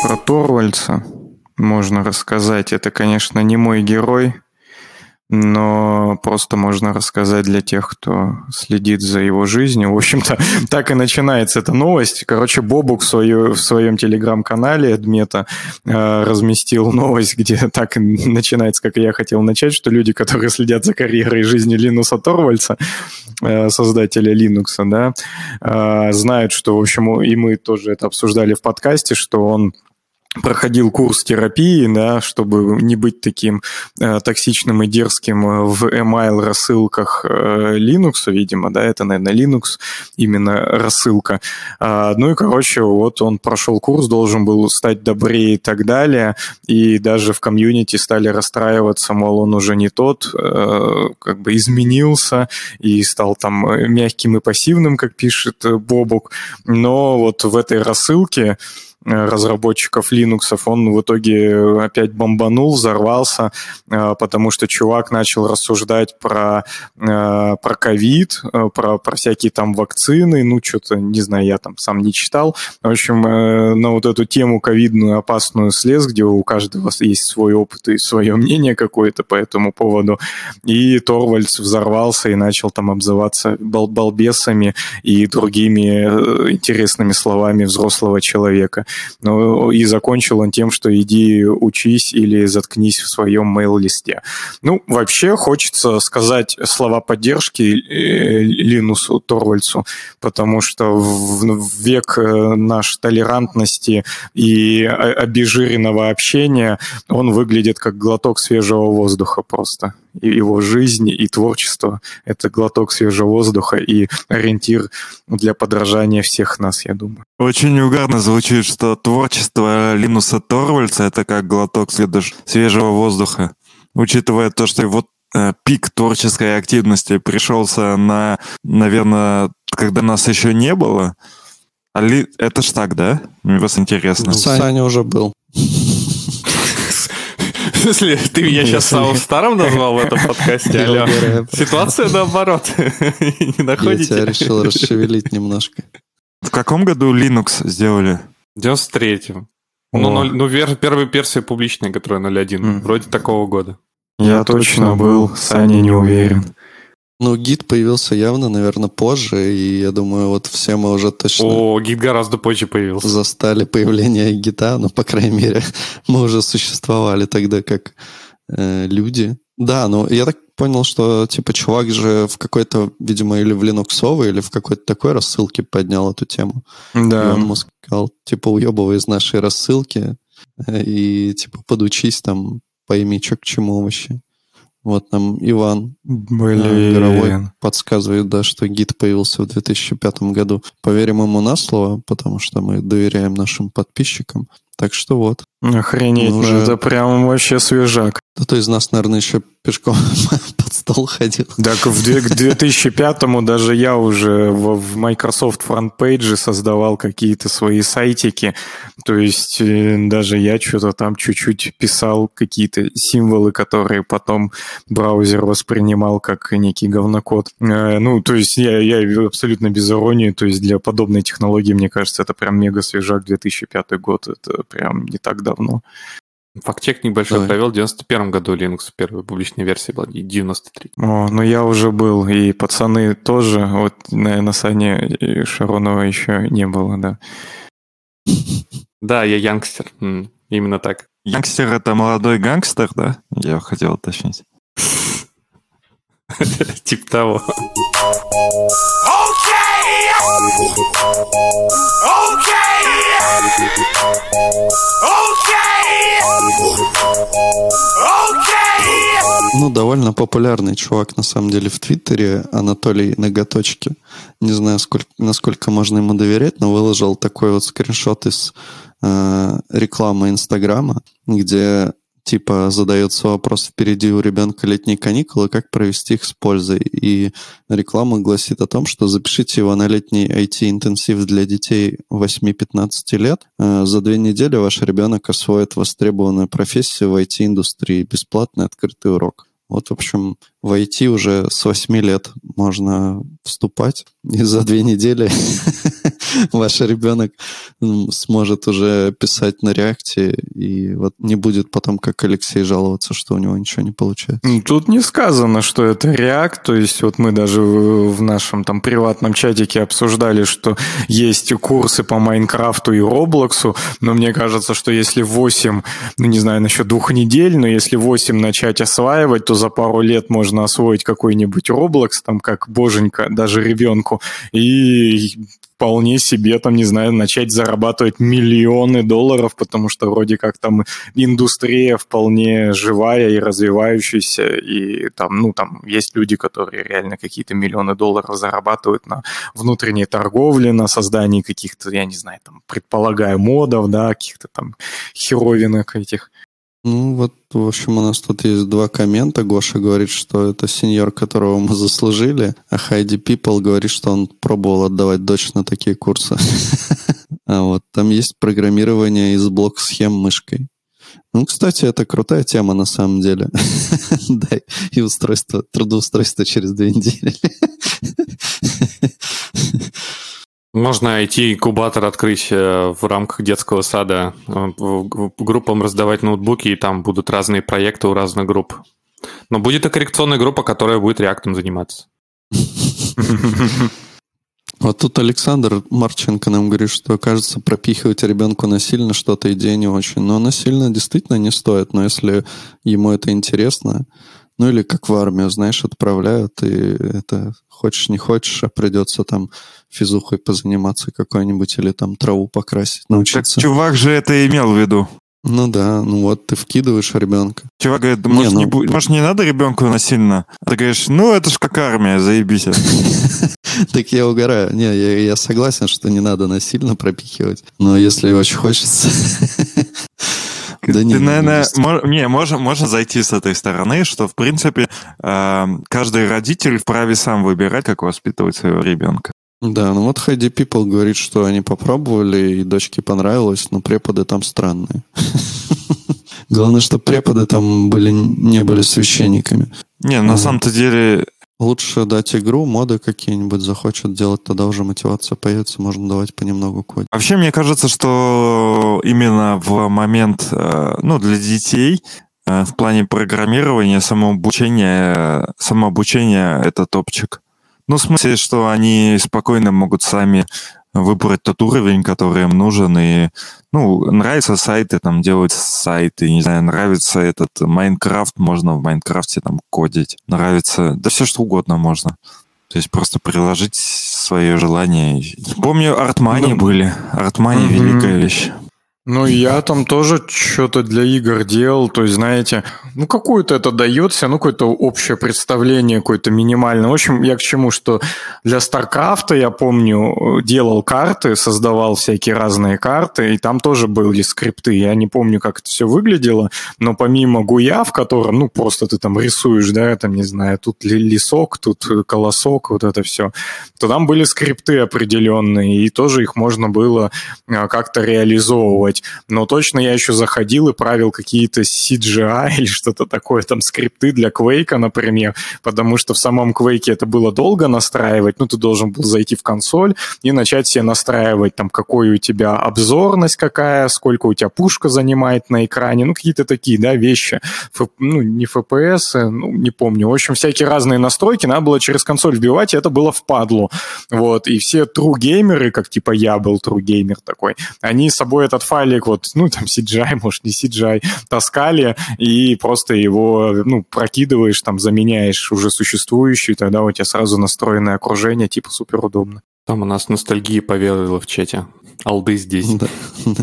Про Торвальца можно рассказать. Это, конечно, не мой герой, но просто можно рассказать для тех, кто следит за его жизнью. В общем-то, так и начинается эта новость. Короче, Бобук в, свою, в своем телеграм-канале Дмета э, разместил новость, где так начинается, как я хотел начать, что люди, которые следят за карьерой и жизнью Линуса Торвальца, э, создателя Linux, да, э, знают, что, в общем, и мы тоже это обсуждали в подкасте, что он проходил курс терапии, да, чтобы не быть таким э, токсичным и дерзким э, в email рассылках э, Linux, видимо, да, это, наверное, Linux, именно рассылка. А, ну и, короче, вот он прошел курс, должен был стать добрее и так далее, и даже в комьюнити стали расстраиваться, мол, он уже не тот, э, как бы изменился и стал там мягким и пассивным, как пишет Бобук, но вот в этой рассылке Э, разработчиков Linux, он в итоге опять бомбанул, взорвался, э, потому что чувак начал рассуждать про э, про ковид, про, про всякие там вакцины, ну, что-то, не знаю, я там сам не читал. В общем, на вот эту тему ковидную опасную слез, где у каждого есть свой опыт и свое мнение какое-то по этому поводу. И Торвальдс взорвался и начал там обзываться бал балбесами и другими интересными словами взрослого человека. Ну, и закончил он тем, что иди учись или заткнись в своем мейл-листе. Ну, вообще хочется сказать слова поддержки э, Линусу Торвальцу, потому что в век э, наш толерантности и обезжиренного общения он выглядит как глоток свежего воздуха просто его жизнь и творчество — это глоток свежего воздуха и ориентир для подражания всех нас, я думаю. Очень угарно звучит, что творчество Линуса Торвальца — это как глоток свежего воздуха. Учитывая то, что вот э, пик творческой активности пришелся на, наверное, когда нас еще не было. А ли... Это ж так, да? Мне просто интересно. Саня уже был. В смысле, ты меня сейчас самым старым назвал в этом подкасте, алло? Ситуация наоборот. Не находите? Я тебя решил расшевелить немножко. В каком году Linux сделали? В 93-м. Ну, ну, вер, первая версия публичная, которая 0.1. Вроде такого года. Я точно был, Саня не уверен. Ну, гид появился явно, наверное, позже, и я думаю, вот все мы уже точно... О, гид гораздо позже появился. Застали появление гита, ну, по крайней мере, мы уже существовали тогда как э, люди. Да, ну, я так понял, что, типа, чувак же в какой-то, видимо, или в Linux или в какой-то такой рассылке поднял эту тему. Да. И он ему сказал, типа, уебывай из нашей рассылки э, и, типа, подучись там, пойми, что к чему вообще. Вот нам Иван Блин. Мировой подсказывает, да, что гид появился в 2005 году. Поверим ему на слово, потому что мы доверяем нашим подписчикам. Так что вот. Охренеть, уже... это прям вообще свежак. Кто-то из нас, наверное, еще пешком под стол ходил. Так в 2005-му даже я уже в Microsoft FrontPage создавал какие-то свои сайтики. То есть э, даже я что-то там чуть-чуть писал какие-то символы, которые потом браузер воспринимал как некий говнокод. Э, ну, то есть я, я абсолютно без иронии. То есть для подобной технологии, мне кажется, это прям мега свежак 2005 год. Это прям не так давно. Фактчек небольшой Давай. провел. В 91 году Linux первая публичная версия была, и 93. О, ну я уже был, и пацаны тоже. Вот, наверное, Сани Шаронова еще не было, да. Да, я янгстер. Именно так. Янгстер — это молодой гангстер, да? Я хотел уточнить. Тип того. Ну, довольно популярный чувак, на самом деле, в Твиттере, Анатолий Ноготочки. Не знаю, сколько, насколько можно ему доверять, но выложил такой вот скриншот из э, рекламы Инстаграма, где типа задается вопрос, впереди у ребенка летние каникулы, как провести их с пользой. И реклама гласит о том, что запишите его на летний IT-интенсив для детей 8-15 лет. Э, за две недели ваш ребенок освоит востребованную профессию в IT-индустрии. Бесплатный открытый урок. Вот, в общем, в IT уже с 8 лет можно вступать, и за две недели ваш ребенок сможет уже писать на реакте, и вот не будет потом, как Алексей, жаловаться, что у него ничего не получается. Тут не сказано, что это React, то есть вот мы даже в нашем там приватном чатике обсуждали, что есть курсы по Майнкрафту и Роблоксу, но мне кажется, что если 8, ну не знаю, насчет двух недель, но если 8 начать осваивать, то за пару лет можно можно освоить какой-нибудь Roblox, там, как боженька, даже ребенку, и вполне себе, там, не знаю, начать зарабатывать миллионы долларов, потому что вроде как там индустрия вполне живая и развивающаяся, и там, ну, там есть люди, которые реально какие-то миллионы долларов зарабатывают на внутренней торговле, на создании каких-то, я не знаю, там, предполагаю, модов, да, каких-то там херовинок этих. Ну вот, в общем, у нас тут есть два коммента. Гоша говорит, что это сеньор, которого мы заслужили, а Хайди Пипл говорит, что он пробовал отдавать дочь на такие курсы. А вот там есть программирование из блок-схем мышкой. Ну, кстати, это крутая тема на самом деле. Да, и устройство, трудоустройство через две недели. Можно IT-инкубатор открыть э, в рамках детского сада, э, группам раздавать ноутбуки, и там будут разные проекты у разных групп. Но будет и коррекционная группа, которая будет реактом заниматься. Вот тут Александр Марченко нам говорит, что, кажется, пропихивать ребенку насильно что-то идея не очень. Но насильно действительно не стоит. Но если ему это интересно, ну или как в армию, знаешь, отправляют, и это хочешь не хочешь, а придется там физухой позаниматься какой-нибудь или там траву покрасить, научиться. Так чувак же это имел в виду. Ну да, ну вот ты вкидываешь ребенка. Чувак говорит, может, не, ну... не, может, не надо ребенку насильно? А ты говоришь, ну это ж как армия, заебись. Так я угораю. Не, я согласен, что не надо насильно пропихивать. Но если очень хочется... Да не, Ты, наверное, мож, не, можно, можно зайти с этой стороны, что, в принципе, э, каждый родитель вправе сам выбирать, как воспитывать своего ребенка. Да, ну вот Хайди People говорит, что они попробовали, и дочке понравилось, но преподы там странные. Главное, что преподы там были, не были священниками. Не, на самом-то деле Лучше дать игру, моды какие-нибудь захочет делать, тогда уже мотивация появится, можно давать понемногу код. Вообще, мне кажется, что именно в момент, э, ну, для детей, э, в плане программирования, самообучения, самообучения это топчик. Ну, в смысле, что они спокойно могут сами выбрать тот уровень, который им нужен, и, ну, нравятся сайты, там, делать сайты, не знаю, нравится этот Майнкрафт, можно в Майнкрафте там кодить, нравится, да все что угодно можно. То есть просто приложить свое желание. Помню, артмани ну, были. Артмани угу. великая вещь. Ну, я там тоже что-то для игр делал, то есть, знаете, ну, какое-то это дается, ну, какое-то общее представление, какое-то минимальное. В общем, я к чему, что для Старкрафта, я помню, делал карты, создавал всякие разные карты, и там тоже были скрипты. Я не помню, как это все выглядело, но помимо гуя, в котором, ну, просто ты там рисуешь, да, там, не знаю, тут лесок, тут колосок, вот это все, то там были скрипты определенные, и тоже их можно было а, как-то реализовывать делать, но точно я еще заходил и правил какие-то CGI или что-то такое, там скрипты для Quake, например, потому что в самом Quake это было долго настраивать, ну, ты должен был зайти в консоль и начать себе настраивать, там, какой у тебя обзорность какая, сколько у тебя пушка занимает на экране, ну, какие-то такие, да, вещи. Ф, ну, не FPS, ну, не помню. В общем, всякие разные настройки надо было через консоль вбивать, и это было впадло. Вот, и все true геймеры, как типа я был true геймер такой, они с собой этот файл файлик, вот, ну, там, CGI, может, не CGI, таскали, и просто его, ну, прокидываешь, там, заменяешь уже существующий, тогда у тебя сразу настроенное окружение, типа, супер удобно. Там у нас ностальгия поведала в чате. Алды здесь. Да.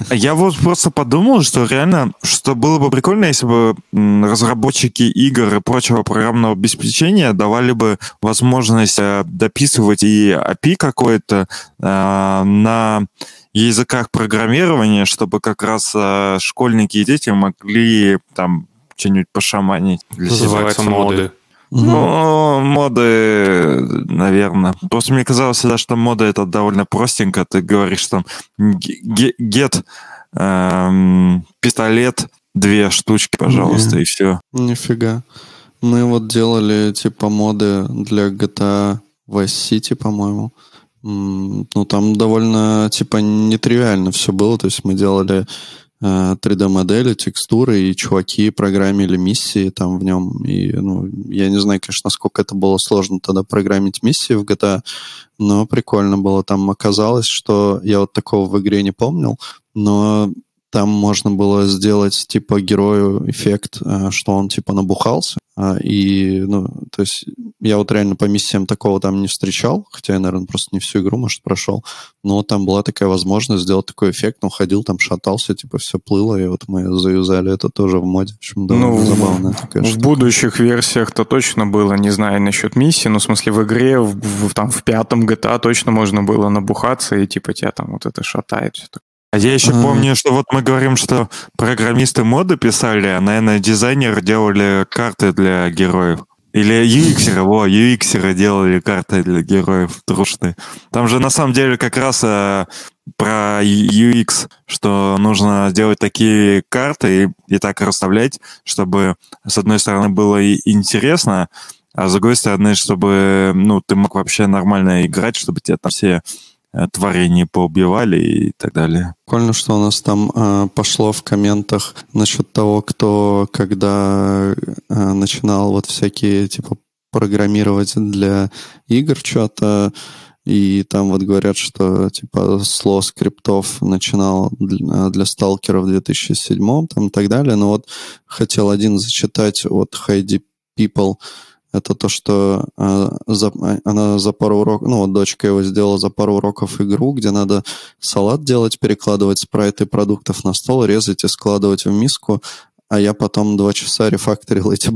Я вот просто подумал, что реально, что было бы прикольно, если бы разработчики игр и прочего программного обеспечения давали бы возможность э, дописывать и API какое-то э, на языках программирования, чтобы как раз э, школьники и дети могли там что-нибудь пошаманить для Называется себя. моды. Ну, моды, наверное. Просто мне казалось всегда, что мода это довольно простенько. Ты говоришь там get эм, пистолет, две штучки, пожалуйста, Не, и все. Нифига. Мы вот делали типа моды для GTA Vice City, по-моему. Ну, там довольно, типа, нетривиально все было. То есть мы делали 3D-модели, э, текстуры, и чуваки программили миссии там в нем. И, ну, я не знаю, конечно, насколько это было сложно тогда программить миссии в GTA, но прикольно было. Там оказалось, что я вот такого в игре не помнил, но там можно было сделать, типа, герою эффект, э, что он, типа, набухался. А, и, ну, то есть я вот реально по миссиям такого там не встречал, хотя я, наверное, просто не всю игру, может, прошел. Но там была такая возможность сделать такой эффект. Он ходил, там шатался, типа, все плыло, и вот мы заюзали это тоже в моде. В общем, довольно ну, забавно. Такая в штука. будущих версиях-то точно было, не знаю насчет миссии, но в смысле в игре, в, в, там, в пятом GTA точно можно было набухаться, и типа тебя там вот это шатает. Все. А я еще помню, что вот мы говорим, что программисты моды писали, а, наверное, дизайнеры делали карты для героев. Или UX, во, UX делали карты для героев трушные. Там же на самом деле как раз э, про UX, что нужно делать такие карты и, и так расставлять, чтобы с одной стороны было и интересно, а с другой стороны, чтобы ну, ты мог вообще нормально играть, чтобы тебе там все Э, тварей поубивали и так далее. Прикольно, что у нас там э, пошло в комментах насчет того, кто когда э, начинал вот всякие типа программировать для игр что-то, И там вот говорят, что типа сло скриптов начинал для, для сталкера в 2007 там и так далее. Но вот хотел один зачитать от Heidi People. Это то, что э, за, она за пару уроков, ну вот дочка его сделала за пару уроков игру, где надо салат делать, перекладывать спрайты продуктов на стол, резать и складывать в миску, а я потом два часа рефакторил эти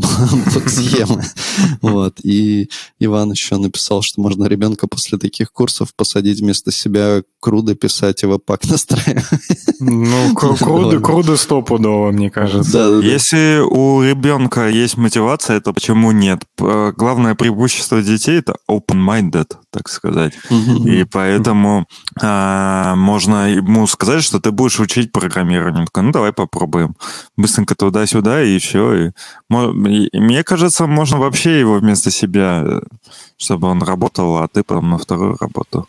схемы. Вот. И Иван еще написал, что можно ребенка после таких курсов посадить вместо себя крудо писать и веб-пак настраивать. Ну, крудо, крудо стопудово, мне кажется. Да, да, да. Если у ребенка есть мотивация, то почему нет? Главное преимущество детей это open-minded, так сказать. И поэтому а, можно ему сказать, что ты будешь учить программирование. Ну, давай попробуем. Быстренько туда-сюда, и все. И, мне кажется, можно вообще его вместо себя, э, чтобы он работал, а ты потом на вторую работу.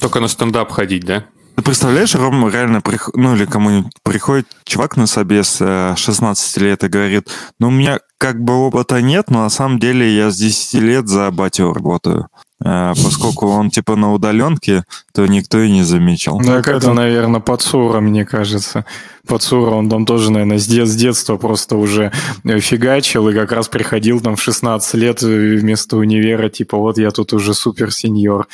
Только на стендап ходить, да? Ты представляешь, Ром реально, прих... ну или кому-нибудь приходит чувак на собес 16 э, лет и говорит, ну у меня как бы опыта нет, но на самом деле я с 10 лет за батю работаю. Э, поскольку он типа на удаленке, то никто и не замечал. Ну, так это, наверное, Пацура, мне кажется. Пацура, он там тоже, наверное, с, дет- с детства просто уже э, фигачил и как раз приходил там в 16 лет вместо универа, типа, вот я тут уже супер сеньор.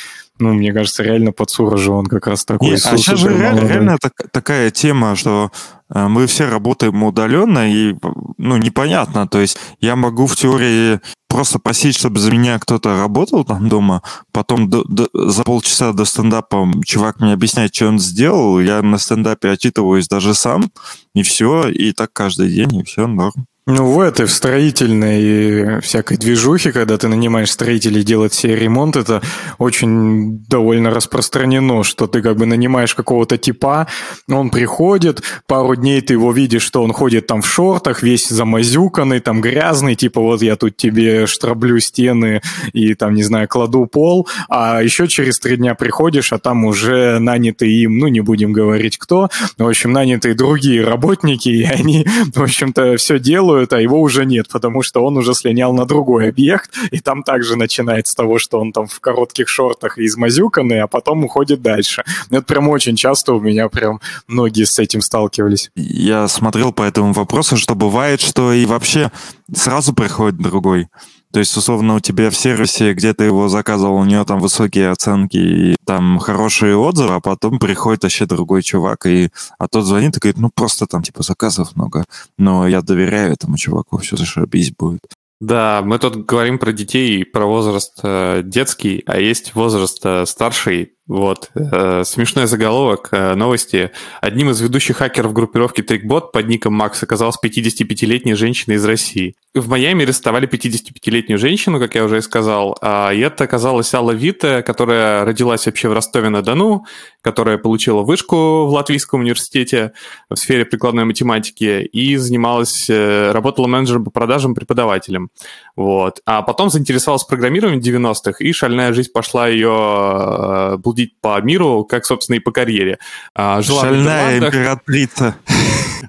Ну, мне кажется, реально Пацура же он как раз такой. Нет, а сейчас же реально, реально так, такая тема, что э, мы все работаем удаленно, и ну, непонятно. То есть я могу в теории просто просить, чтобы за меня кто-то работал там дома, потом до, до, за полчаса до стендапа чувак мне объясняет, что он сделал, я на стендапе отчитываюсь даже сам, и все, и так каждый день, и все, норм. Ну, в этой, в строительной всякой движухе, когда ты нанимаешь строителей делать все ремонт, это очень довольно распространено, что ты как бы нанимаешь какого-то типа, он приходит, пару дней ты его видишь, что он ходит там в шортах, весь замазюканный, там грязный, типа вот я тут тебе штраблю стены и там, не знаю, кладу пол, а еще через три дня приходишь, а там уже нанятый им, ну, не будем говорить кто, в общем, нанятые другие работники, и они, в общем-то, все делают, делают, а его уже нет, потому что он уже слинял на другой объект, и там также начинается с того, что он там в коротких шортах и измазюканный, а потом уходит дальше. Это прям очень часто у меня прям многие с этим сталкивались. Я смотрел по этому вопросу, что бывает, что и вообще сразу приходит другой. То есть, условно, у тебя в сервисе, где ты его заказывал, у него там высокие оценки и там хорошие отзывы, а потом приходит вообще другой чувак, и, а тот звонит и говорит, ну, просто там, типа, заказов много, но я доверяю этому чуваку, все зашибись будет. Да, мы тут говорим про детей, про возраст э, детский, а есть возраст э, старший, вот. Э, смешной заголовок э, новости. Одним из ведущих хакеров группировки TrickBot под ником Макс оказалась 55-летняя женщина из России. В Майами арестовали 55-летнюю женщину, как я уже и сказал, а, и это оказалась Алла Вита, которая родилась вообще в Ростове-на-Дону, которая получила вышку в Латвийском университете в сфере прикладной математики и занималась, э, работала менеджером по продажам, преподавателем. Вот. А потом заинтересовалась программированием в 90-х, и шальная жизнь пошла ее блудить по миру, как, собственно, и по карьере. А, жила Шальная императрица.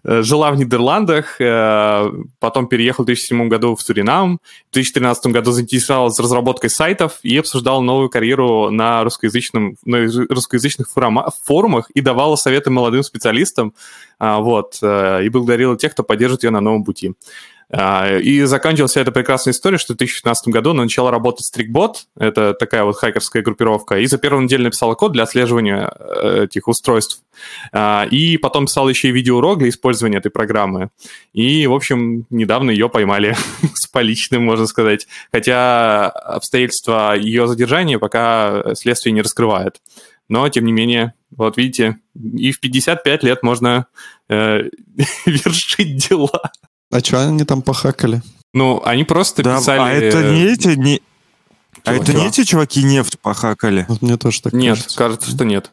Жила в Нидерландах, э, потом переехала в 2007 году в Суринам, в 2013 году заинтересовалась разработкой сайтов и обсуждала новую карьеру на русскоязычном, на русскоязычных форумах и давала советы молодым специалистам, а, вот, э, и благодарила тех, кто поддержит ее на новом пути. А, и заканчивалась вся эта прекрасная история, что в 2015 году она начала работать с TrickBot, это такая вот хакерская группировка, и за первую неделю написала код для отслеживания э, этих устройств. А, и потом писала еще и видеоурок для использования этой программы. И, в общем, недавно ее поймали с поличным, можно сказать. Хотя обстоятельства ее задержания пока следствие не раскрывает. Но, тем не менее, вот видите, и в 55 лет можно э, вершить дела. А что они там похакали? Ну, они просто да, писали... А это не эти... Не... А это не эти чуваки нефть похакали? Вот мне тоже так Нет, кажется. кажется, что нет.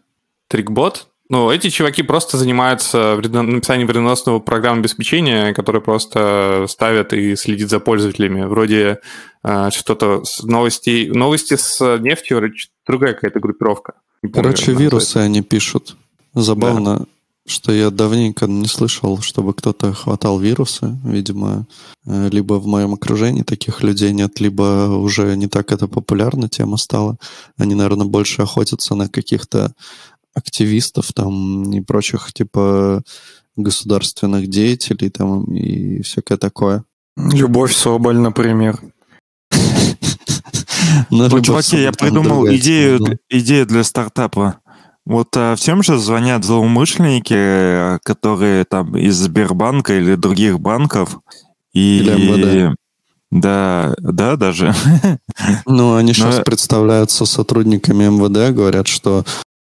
Трикбот? Ну, эти чуваки просто занимаются вредно... написанием вредоносного программного обеспечения, которое просто ставят и следит за пользователями. Вроде э, что-то с новостей... Новости с нефтью, другая какая-то группировка. Короче, вирусы они пишут. Забавно, да что я давненько не слышал, чтобы кто-то хватал вирусы. Видимо, э, либо в моем окружении таких людей нет, либо уже не так это популярна тема стала. Они, наверное, больше охотятся на каких-то активистов там и прочих типа государственных деятелей там и всякое такое. Любовь Соболь, например. Ну, чуваки, я придумал идею, идею для стартапа. Вот а, всем же звонят злоумышленники, которые там из Сбербанка или других банков. И... Или МВД. Да, да, даже. Ну, они сейчас Но... представляются сотрудниками МВД, говорят, что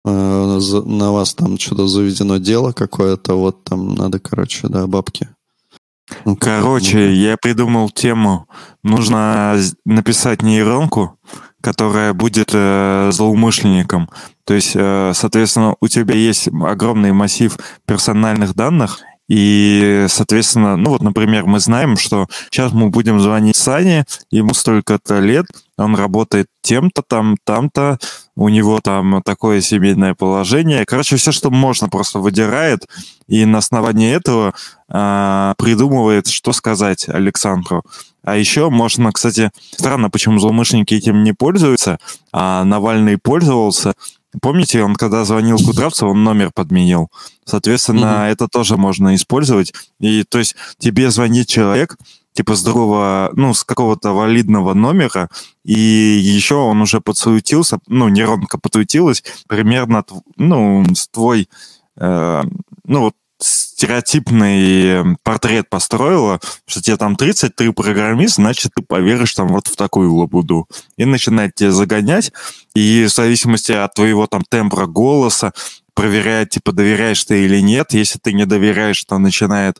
э, на вас там что-то заведено дело какое-то, вот там надо, короче, да, бабки. Ну, короче, я придумал тему. Нужно написать нейронку, которая будет э, злоумышленником. То есть, э, соответственно, у тебя есть огромный массив персональных данных, и, соответственно, ну вот, например, мы знаем, что сейчас мы будем звонить Сане, ему столько-то лет, он работает тем-то там, там-то, у него там такое семейное положение. Короче, все, что можно, просто выдирает, и на основании этого э, придумывает, что сказать Александру. А еще можно, кстати, странно, почему злоумышленники этим не пользуются, а Навальный пользовался – Помните, он когда звонил Кудрявцеву, он номер подменил. Соответственно, mm-hmm. это тоже можно использовать. И то есть тебе звонит человек, типа с другого, ну, с какого-то валидного номера, и еще он уже подсуетился, ну, нейронка подсуетилась примерно, ну, с твой, э, ну, вот стереотипный портрет построила, что тебе там 33 программист, значит, ты поверишь там вот в такую лабуду. И начинает тебя загонять, и в зависимости от твоего там тембра голоса проверяет, типа, доверяешь ты или нет. Если ты не доверяешь, то начинает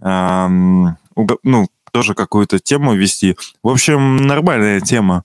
эм, ну, тоже какую-то тему вести. В общем, нормальная тема.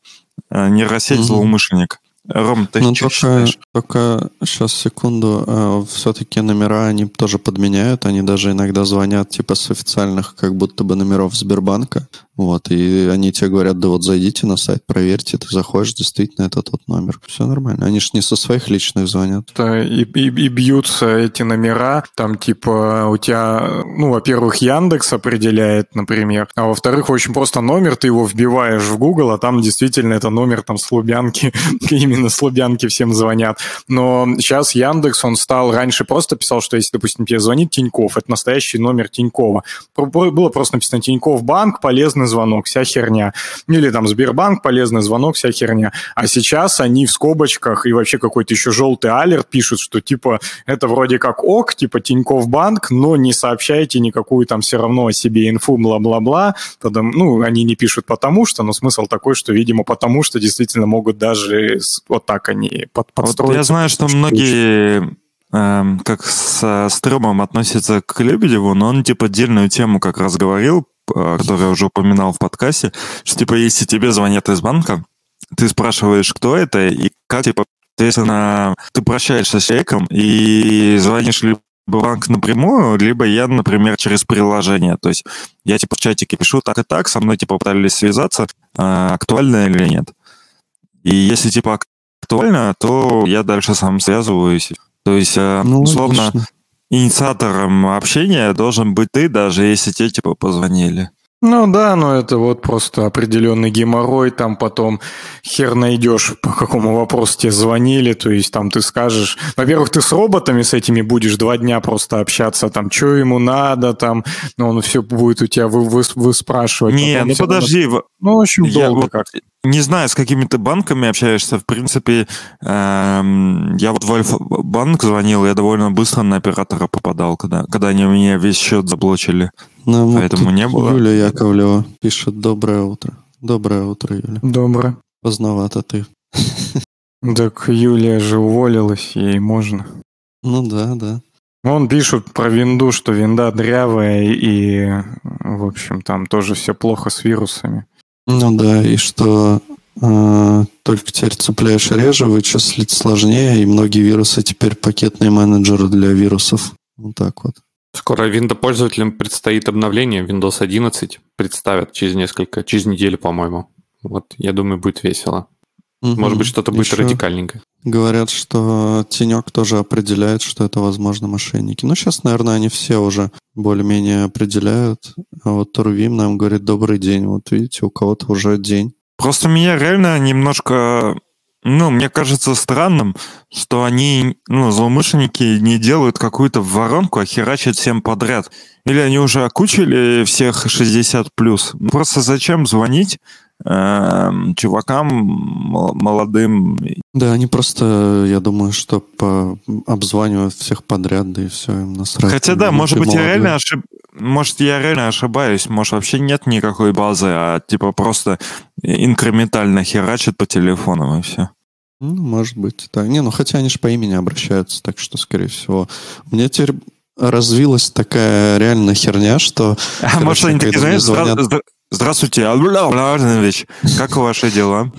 Э, нейросеть mm-hmm. злоумышленник. Ром, ты ну, только, считаешь? Только сейчас, секунду. Э, все-таки номера они тоже подменяют. Они даже иногда звонят типа с официальных как будто бы номеров Сбербанка. Вот, и они тебе говорят, да вот зайдите на сайт, проверьте, ты заходишь, действительно, это тот номер. Все нормально. Они же не со своих личных звонят. Да, и, и, и бьются эти номера, там типа у тебя, ну, во-первых, Яндекс определяет, например, а во-вторых, очень просто номер, ты его вбиваешь в Google, а там действительно это номер там с Лубянки, именно с Лубянки всем звонят. Но сейчас Яндекс, он стал, раньше просто писал, что если, допустим, тебе звонит Тиньков, это настоящий номер Тинькова. Было просто написано Тиньков банк, полезный полезный звонок, вся херня. Или там Сбербанк, полезный звонок, вся херня. А сейчас они в скобочках и вообще какой-то еще желтый алерт пишут, что типа это вроде как ок, типа Тиньков банк, но не сообщайте никакую там все равно о себе инфу, бла-бла-бла. Ну, они не пишут потому что, но смысл такой, что, видимо, потому что действительно могут даже вот так они под, подстроить. Вот я знаю, что многие эм, как с Стрёмом относится к Лебедеву, но он типа отдельную тему как раз говорил который я уже упоминал в подкасте, что, типа, если тебе звонят из банка, ты спрашиваешь, кто это, и как, типа, соответственно, ты прощаешься с человеком и звонишь либо банк напрямую, либо я, например, через приложение. То есть я, типа, в чатике пишу так и так, со мной, типа, пытались связаться, э, актуально или нет. И если, типа, актуально, то я дальше сам связываюсь. То есть, э, ну, условно, логично инициатором общения должен быть ты, даже если тебе типа позвонили. Ну да, но это вот просто определенный геморрой, там потом хер найдешь, по какому вопросу тебе звонили, то есть там ты скажешь, во-первых, ты с роботами с этими будешь два дня просто общаться, там, что ему надо, там, но он все будет у тебя вы, вы, вы спрашивать. Не, ну подожди. Равно... Ну, в общем, я долго вот как не знаю, с какими ты банками общаешься. В принципе, эм, я вот в Альфа-банк звонил, я довольно быстро на оператора попадал, когда, когда они у меня весь счет заблочили. Ну, Поэтому не было. Юлия Яковлева пишет «Доброе утро». Доброе утро, Юля. Доброе. Поздновато ты. Так Юлия же уволилась, ей можно. Ну да, да. Он пишет про винду, что винда дрявая, и, в общем, там тоже все плохо с вирусами. Ну да, и что э, только теперь цепляешь реже, вычислить сложнее, и многие вирусы теперь пакетные менеджеры для вирусов. Вот так вот. Скоро Windows пользователям предстоит обновление. Windows 11 представят через несколько, через неделю, по-моему. Вот, я думаю, будет весело. Мгм. Может быть, что-то будет Еще радикальненькое. Говорят, что тенек тоже определяет, что это, возможно, мошенники. Ну, сейчас, наверное, они все уже более-менее определяют. А вот Турвим нам говорит «добрый день». Вот видите, у кого-то уже день. Просто меня реально немножко, ну, мне кажется странным, что они, ну, злоумышленники не делают какую-то воронку, а херачат всем подряд. Или они уже окучили всех 60 плюс. Просто зачем звонить эм, чувакам мол- молодым? Да, они просто, я думаю, что по... обзванивают всех подряд, да и все, им насрать. Хотя да, Им может быть, я молодой. реально ошиб... Может, я реально ошибаюсь. Может, вообще нет никакой базы, а типа просто инкрементально херачат по телефонам и все. Ну, может быть, да. Не, ну хотя они же по имени обращаются, так что, скорее всего. Меня теперь развилась такая реально херня, что... А короче, может, они такие, мне знаешь, звонят- «Здра- здра- здравствуйте, Владимирович, как ваши дела?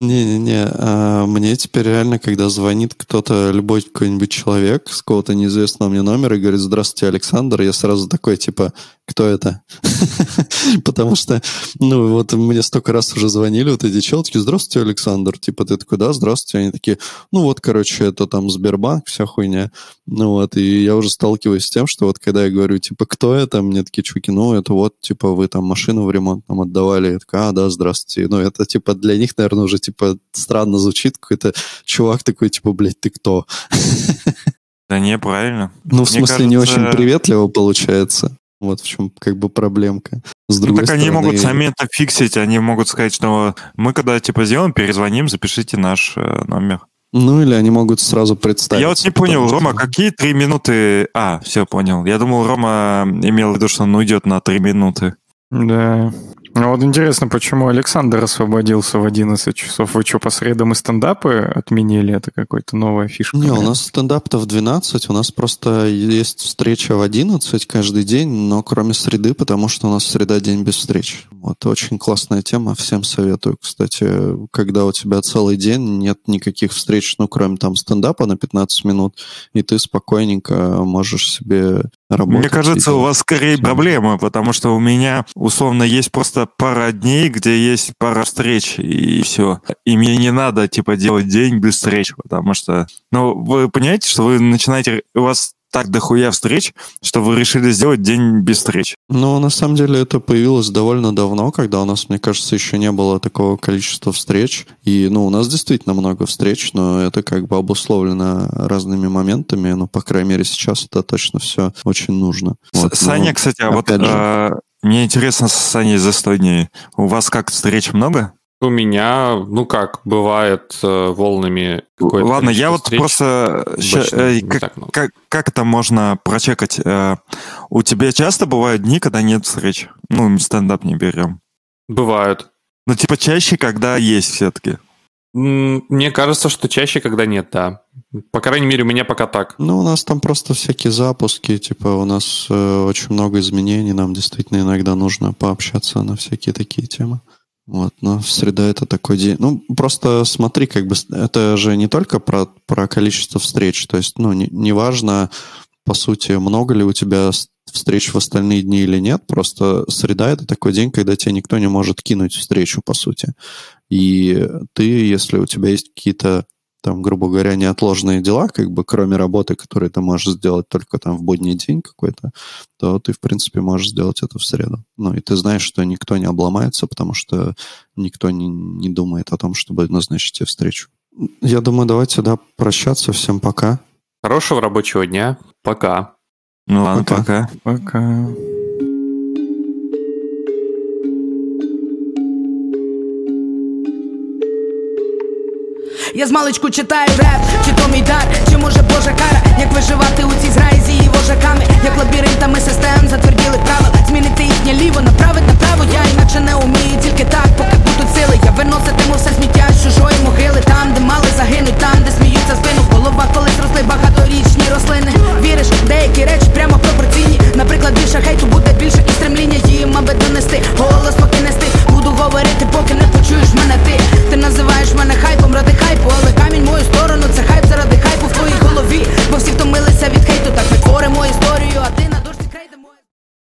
Не-не-не, а мне теперь реально, когда звонит кто-то, любой какой-нибудь человек с какого-то неизвестного мне номера и говорит «Здравствуйте, Александр», я сразу такой, типа, кто это? Потому что, ну, вот мне столько раз уже звонили вот эти челочки «Здравствуйте, Александр». Типа, ты такой, да, здравствуйте. Они такие, ну, вот, короче, это там Сбербанк, вся хуйня. Ну, вот, и я уже сталкиваюсь с тем, что вот когда я говорю, типа, кто это? Мне такие чуваки, ну, это вот, типа, вы там машину в ремонт нам отдавали. Я такой, а, да, здравствуйте. Ну, это, типа, для них, наверное, уже, типа, странно звучит. Какой-то чувак такой, типа, блядь, ты кто? Да не, правильно. Ну, в Мне смысле, не кажется- очень приветливо получается. Вот в чем, как бы, проблемка. С Ну, другой так они стороны, могут сами это фиксить, они могут сказать, что мы когда типа сделаем, перезвоним, запишите наш э, номер. Ну, или они могут сразу представить. Я вот не понял, Рома, какие три минуты... А, все, понял. Я думал, Рома имел в виду, что он уйдет на три минуты. Да. Ну вот интересно, почему Александр освободился в 11 часов? Вы что, по средам и стендапы отменили? Это какая-то новая фишка? Не, у нас стендап-то в 12, у нас просто есть встреча в 11 каждый день, но кроме среды, потому что у нас среда день без встреч. Вот очень классная тема, всем советую. Кстати, когда у тебя целый день нет никаких встреч, ну, кроме там стендапа на 15 минут, и ты спокойненько можешь себе работать. Мне кажется, у вас скорее Всё. проблема, потому что у меня условно есть просто пара дней, где есть пара встреч, и все. И мне не надо, типа, делать день без встреч, потому что... Ну, вы понимаете, что вы начинаете... У вас так дохуя встреч, что вы решили сделать день без встреч. Ну, на самом деле, это появилось довольно давно, когда у нас, мне кажется, еще не было такого количества встреч. И, ну, у нас действительно много встреч, но это как бы обусловлено разными моментами. Ну, по крайней мере, сейчас это точно все очень нужно. Вот, Саня, ну, кстати, а вот же. э, мне интересно с Саней за 100 дней. У вас как встреч много? У меня, ну как, бывает э, волнами какое-то Ладно, я вот встреч. просто... Обычно э, как, как, как это можно прочекать? Э, у тебя часто бывают дни, когда нет встреч? Ну, стендап не берем. Бывают. Ну, типа чаще, когда есть все-таки. Мне кажется, что чаще, когда нет, да. По крайней мере, у меня пока так. Ну, у нас там просто всякие запуски, типа у нас э, очень много изменений, нам действительно иногда нужно пообщаться на всякие такие темы. Вот, но среда это такой день. Ну, просто смотри, как бы это же не только про, про количество встреч. То есть, ну, не- неважно, по сути, много ли у тебя встреч в остальные дни или нет. Просто среда это такой день, когда тебе никто не может кинуть встречу, по сути. И ты, если у тебя есть какие-то там, грубо говоря, неотложные дела, как бы кроме работы, которые ты можешь сделать только там в будний день какой-то, то ты, в принципе, можешь сделать это в среду. Ну, и ты знаешь, что никто не обломается, потому что никто не, не думает о том, чтобы назначить тебе встречу. Я думаю, давайте, да, прощаться. Всем пока. Хорошего рабочего дня. Пока. Ну ладно, Пока. пока. Пока. Я з маличку читаю реп, чи то мій дар, чи може Божа кара, як виживати у цій зграї з її вожаками, як лабіринтами систем затверділи правила Змінити їхнє ліво, направить направо, я іначе не умію, тільки так, поки будуть сили. Я виноситиму все сміття з чужої могили, там, де мали загинуть, там, де сміються згину голова, колись росли багаторічні рослини. Віриш, деякі речі прямо пропорційні. Наприклад, більше хейту буде більше і стремління її, мабуть, донести. Голос поки нести. Буду говорити, поки не почуєш мене ти. Ти називаєш мене хайпом, ради хайпу. але камень мою сторону, це хайп заради хайпу в твоїй голові. Бо всі втомилися від хейту, так ми творимо історію, а ти на душ.